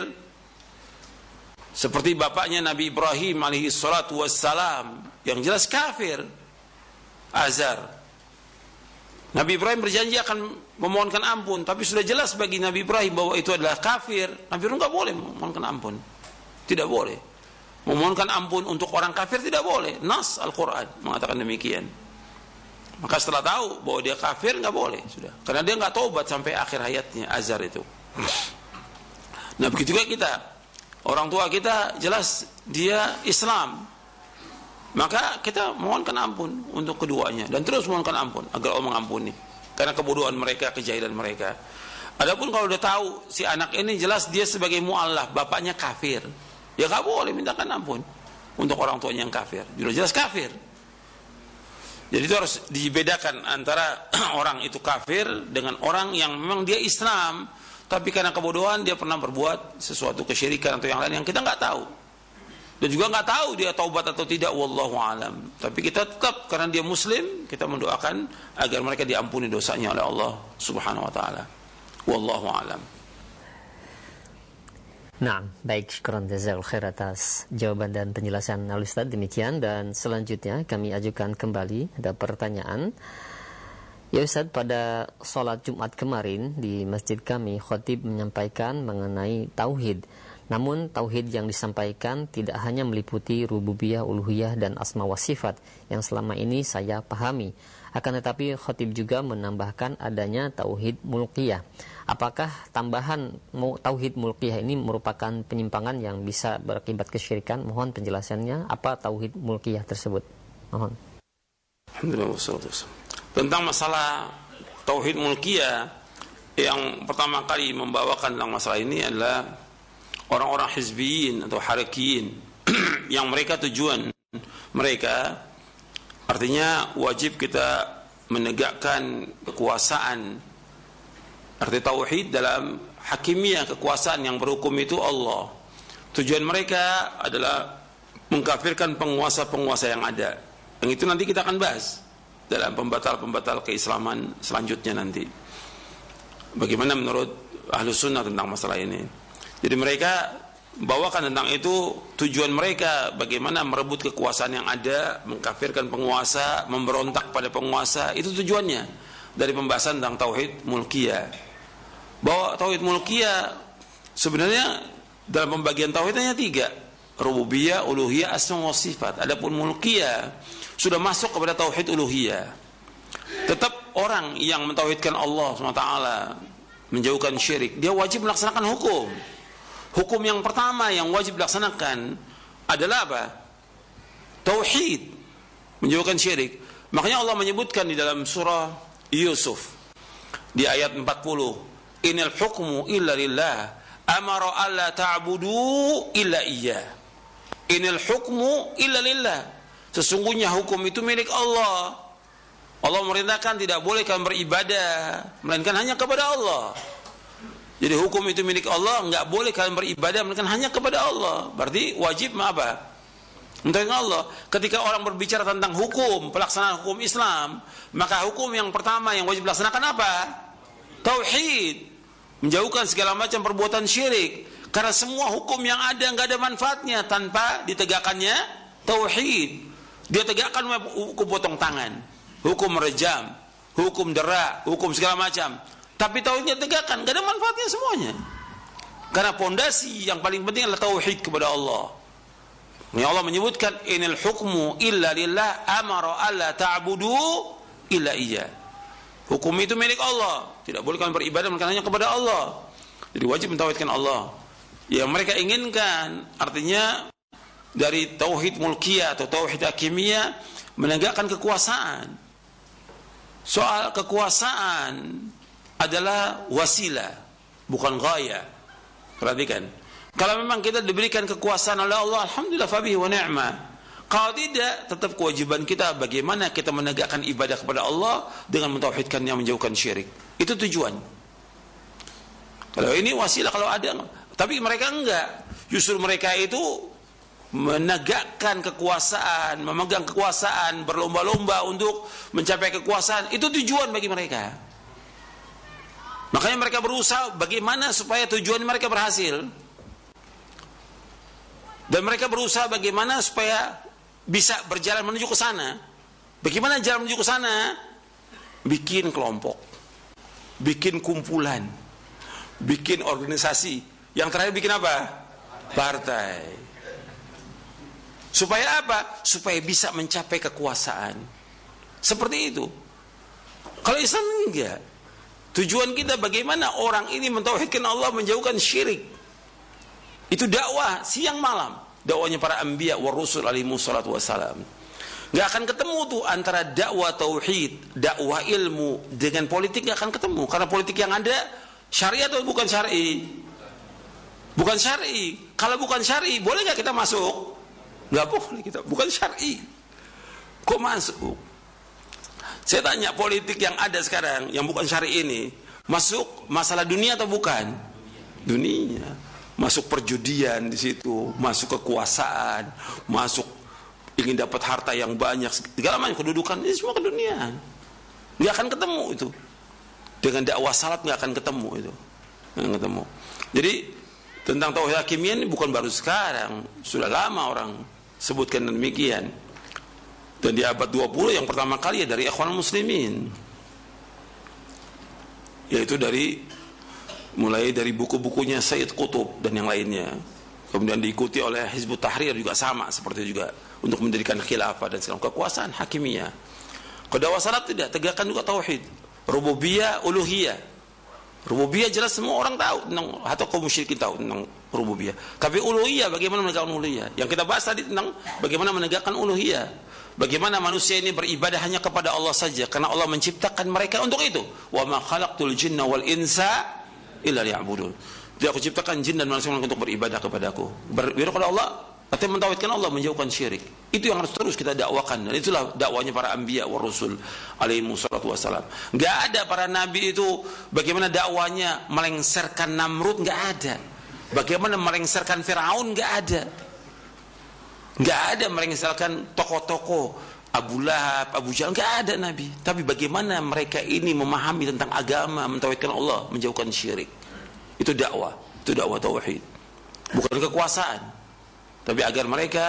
Seperti bapaknya Nabi Ibrahim alaihi salatu wassalam yang jelas kafir. Azar. Nabi Ibrahim berjanji akan memohonkan ampun, tapi sudah jelas bagi Nabi Ibrahim bahwa itu adalah kafir. Nabi Ibrahim nggak boleh memohonkan ampun, tidak boleh. Memohonkan ampun untuk orang kafir tidak boleh. Nas Al-Quran mengatakan demikian. Maka setelah tahu bahwa dia kafir nggak boleh sudah, karena dia nggak taubat sampai akhir hayatnya Azar itu. Nah begitu juga kita, orang tua kita jelas dia Islam, maka kita mohonkan ampun untuk keduanya dan terus mohonkan ampun agar Allah mengampuni karena kebodohan mereka, kejahilan mereka. Adapun kalau udah tahu si anak ini jelas dia sebagai mualaf, bapaknya kafir, ya gak boleh mintakan ampun untuk orang tuanya yang kafir. Sudah jelas kafir. Jadi itu harus dibedakan antara orang itu kafir dengan orang yang memang dia Islam, tapi karena kebodohan dia pernah berbuat sesuatu kesyirikan atau yang lain yang kita nggak tahu. dan juga nggak tahu dia taubat atau tidak wallahu alam tapi kita tetap karena dia muslim kita mendoakan agar mereka diampuni dosanya oleh Allah subhanahu wa taala wallahu alam Nah, baik syukuran jazakallahu khair atas jawaban dan penjelasan Al Ustaz demikian dan selanjutnya kami ajukan kembali ada pertanyaan. Ya Ustaz, pada sholat Jumat kemarin di masjid kami khotib menyampaikan mengenai tauhid. Namun tauhid yang disampaikan tidak hanya meliputi rububiyah, uluhiyah dan asma wa sifat yang selama ini saya pahami. Akan tetapi khotib juga menambahkan adanya tauhid mulkiyah. Apakah tambahan tauhid mulkiyah ini merupakan penyimpangan yang bisa berakibat kesyirikan? Mohon penjelasannya apa tauhid mulkiyah tersebut? Mohon. Alhamdulillah Tentang masalah tauhid mulkiyah yang pertama kali membawakan tentang masalah ini adalah orang-orang hizbiyin atau harakiyin yang mereka tujuan mereka artinya wajib kita menegakkan kekuasaan Arti tauhid dalam hakimiyah kekuasaan yang berhukum itu Allah. Tujuan mereka adalah mengkafirkan penguasa-penguasa yang ada. Yang itu nanti kita akan bahas dalam pembatal-pembatal keislaman selanjutnya nanti. Bagaimana menurut ahlu sunnah tentang masalah ini. Jadi mereka bawakan tentang itu tujuan mereka bagaimana merebut kekuasaan yang ada, mengkafirkan penguasa, memberontak pada penguasa, itu tujuannya dari pembahasan tentang tauhid mulkiyah bahwa tauhid mulkiyah sebenarnya dalam pembagian tauhid hanya tiga rububiyah, uluhiyah, asma wa sifat. Adapun mulkiyah sudah masuk kepada tauhid uluhiyah. Tetap orang yang mentauhidkan Allah SWT menjauhkan syirik, dia wajib melaksanakan hukum. Hukum yang pertama yang wajib dilaksanakan adalah apa? Tauhid, menjauhkan syirik. Makanya Allah menyebutkan di dalam surah Yusuf di ayat 40 inil hukmu illa lillah amara alla ta'budu illa iya inil hukmu illa lillah sesungguhnya hukum itu milik Allah. Allah merintahkan tidak boleh kalian beribadah melainkan hanya kepada Allah. Jadi hukum itu milik Allah nggak boleh kalian beribadah melainkan hanya kepada Allah. Berarti wajib apa Untuk Allah. Ketika orang berbicara tentang hukum pelaksanaan hukum Islam maka hukum yang pertama yang wajib dilaksanakan apa? Tauhid. Menjauhkan segala macam perbuatan syirik. Karena semua hukum yang ada nggak ada manfaatnya tanpa ditegakkannya tauhid dia tegakkan hukum potong tangan hukum merejam hukum derak hukum segala macam tapi tauhidnya tegakkan nggak ada manfaatnya semuanya karena pondasi yang paling penting adalah tauhid kepada Allah ini Allah menyebutkan inil hukmu illa lillah amara alla ta'budu illa iya Hukum itu milik Allah. Tidak boleh kami beribadah melainkan hanya kepada Allah. Jadi wajib mentauhidkan Allah. Yang mereka inginkan artinya dari tauhid mulkiyah atau tauhid hakimiyah menegakkan kekuasaan. Soal kekuasaan adalah wasilah, bukan gaya. Perhatikan. Kalau memang kita diberikan kekuasaan oleh Allah, alhamdulillah fabihi wa ni'mah. Kalau tidak, tetap kewajiban kita bagaimana kita menegakkan ibadah kepada Allah dengan mentauhidkannya menjauhkan syirik. Itu tujuan. Kalau ini wasilah kalau ada, tapi mereka enggak. Justru mereka itu menegakkan kekuasaan, memegang kekuasaan, berlomba-lomba untuk mencapai kekuasaan. Itu tujuan bagi mereka. Makanya mereka berusaha bagaimana supaya tujuan mereka berhasil. Dan mereka berusaha bagaimana supaya bisa berjalan menuju ke sana. Bagaimana jalan menuju ke sana? Bikin kelompok, bikin kumpulan, bikin organisasi. Yang terakhir bikin apa? Partai. Supaya apa? Supaya bisa mencapai kekuasaan. Seperti itu. Kalau Islam enggak. Tujuan kita bagaimana orang ini mentauhidkan Allah menjauhkan syirik. Itu dakwah siang malam dakwanya para anbiya wa rusul alaihi salatu wassalam. Gak akan ketemu tuh antara dakwah tauhid, dakwah ilmu dengan politik gak akan ketemu karena politik yang ada syariat atau bukan syar'i? Bukan syar'i. Kalau bukan syar'i, boleh nggak kita masuk? Nggak boleh kita. Bukan syar'i. Kok masuk? Saya tanya politik yang ada sekarang yang bukan syar'i ini masuk masalah dunia atau bukan? Dunia. masuk perjudian di situ, masuk kekuasaan, masuk ingin dapat harta yang banyak, segala macam kedudukan ini semua keduniaan. Nggak akan ketemu itu. Dengan dakwah salat nggak akan ketemu itu. Nggak ketemu. Jadi tentang tauhid hakimiyah ini bukan baru sekarang, sudah lama orang sebutkan demikian. Dan di abad 20 yang pertama kali ya dari ikhwan muslimin. Yaitu dari mulai dari buku-bukunya Sayyid Qutub dan yang lainnya. Kemudian diikuti oleh Hizbut Tahrir juga sama seperti juga untuk mendirikan khilafah dan segala kekuasaan hakimiyah. Kedawa salat tidak tegakkan juga tauhid, rububiyah, uluhiyah. Rububiyah jelas semua orang tahu atau kaum musyrikin tahu rububiyah. Tapi uluhiyah bagaimana menegakkan uluhiyah? Yang kita bahas tadi tentang bagaimana menegakkan uluhiyah. Bagaimana manusia ini beribadah hanya kepada Allah saja karena Allah menciptakan mereka untuk itu. Wa ma khalaqtul jinna wal insa illa liya'budun. Tidak aku ciptakan jin dan manusia untuk beribadah kepadaku. Beribadah kepada Allah Artinya mentauhidkan Allah menjauhkan syirik. Itu yang harus terus kita dakwakan dan itulah dakwanya para anbiya wa rasul alaihi wassalatu wassalam. Enggak ada para nabi itu bagaimana dakwanya melengsarkan Namrud enggak ada. Bagaimana melengsarkan Firaun enggak ada. Enggak ada melengsarkan tokoh-tokoh Abu Lahab, Abu Jahal enggak ada nabi. Tapi bagaimana mereka ini memahami tentang agama, mentauhidkan Allah, menjauhkan syirik. Itu dakwah, itu dakwah tauhid. Bukan kekuasaan. Tapi agar mereka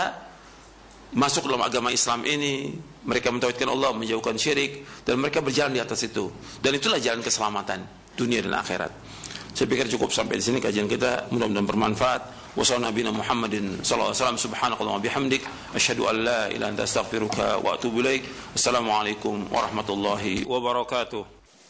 masuk dalam agama Islam ini, mereka mentauhidkan Allah, menjauhkan syirik dan mereka berjalan di atas itu. Dan itulah jalan keselamatan dunia dan akhirat. Saya pikir cukup sampai di sini kajian kita, mudah-mudahan bermanfaat. Wassalamualaikum Muhammadin sallallahu alaihi wasallam asyhadu an la ilaha illa anta astaghfiruka wa atubu ilaik. Wassalamualaikum warahmatullahi wabarakatuh.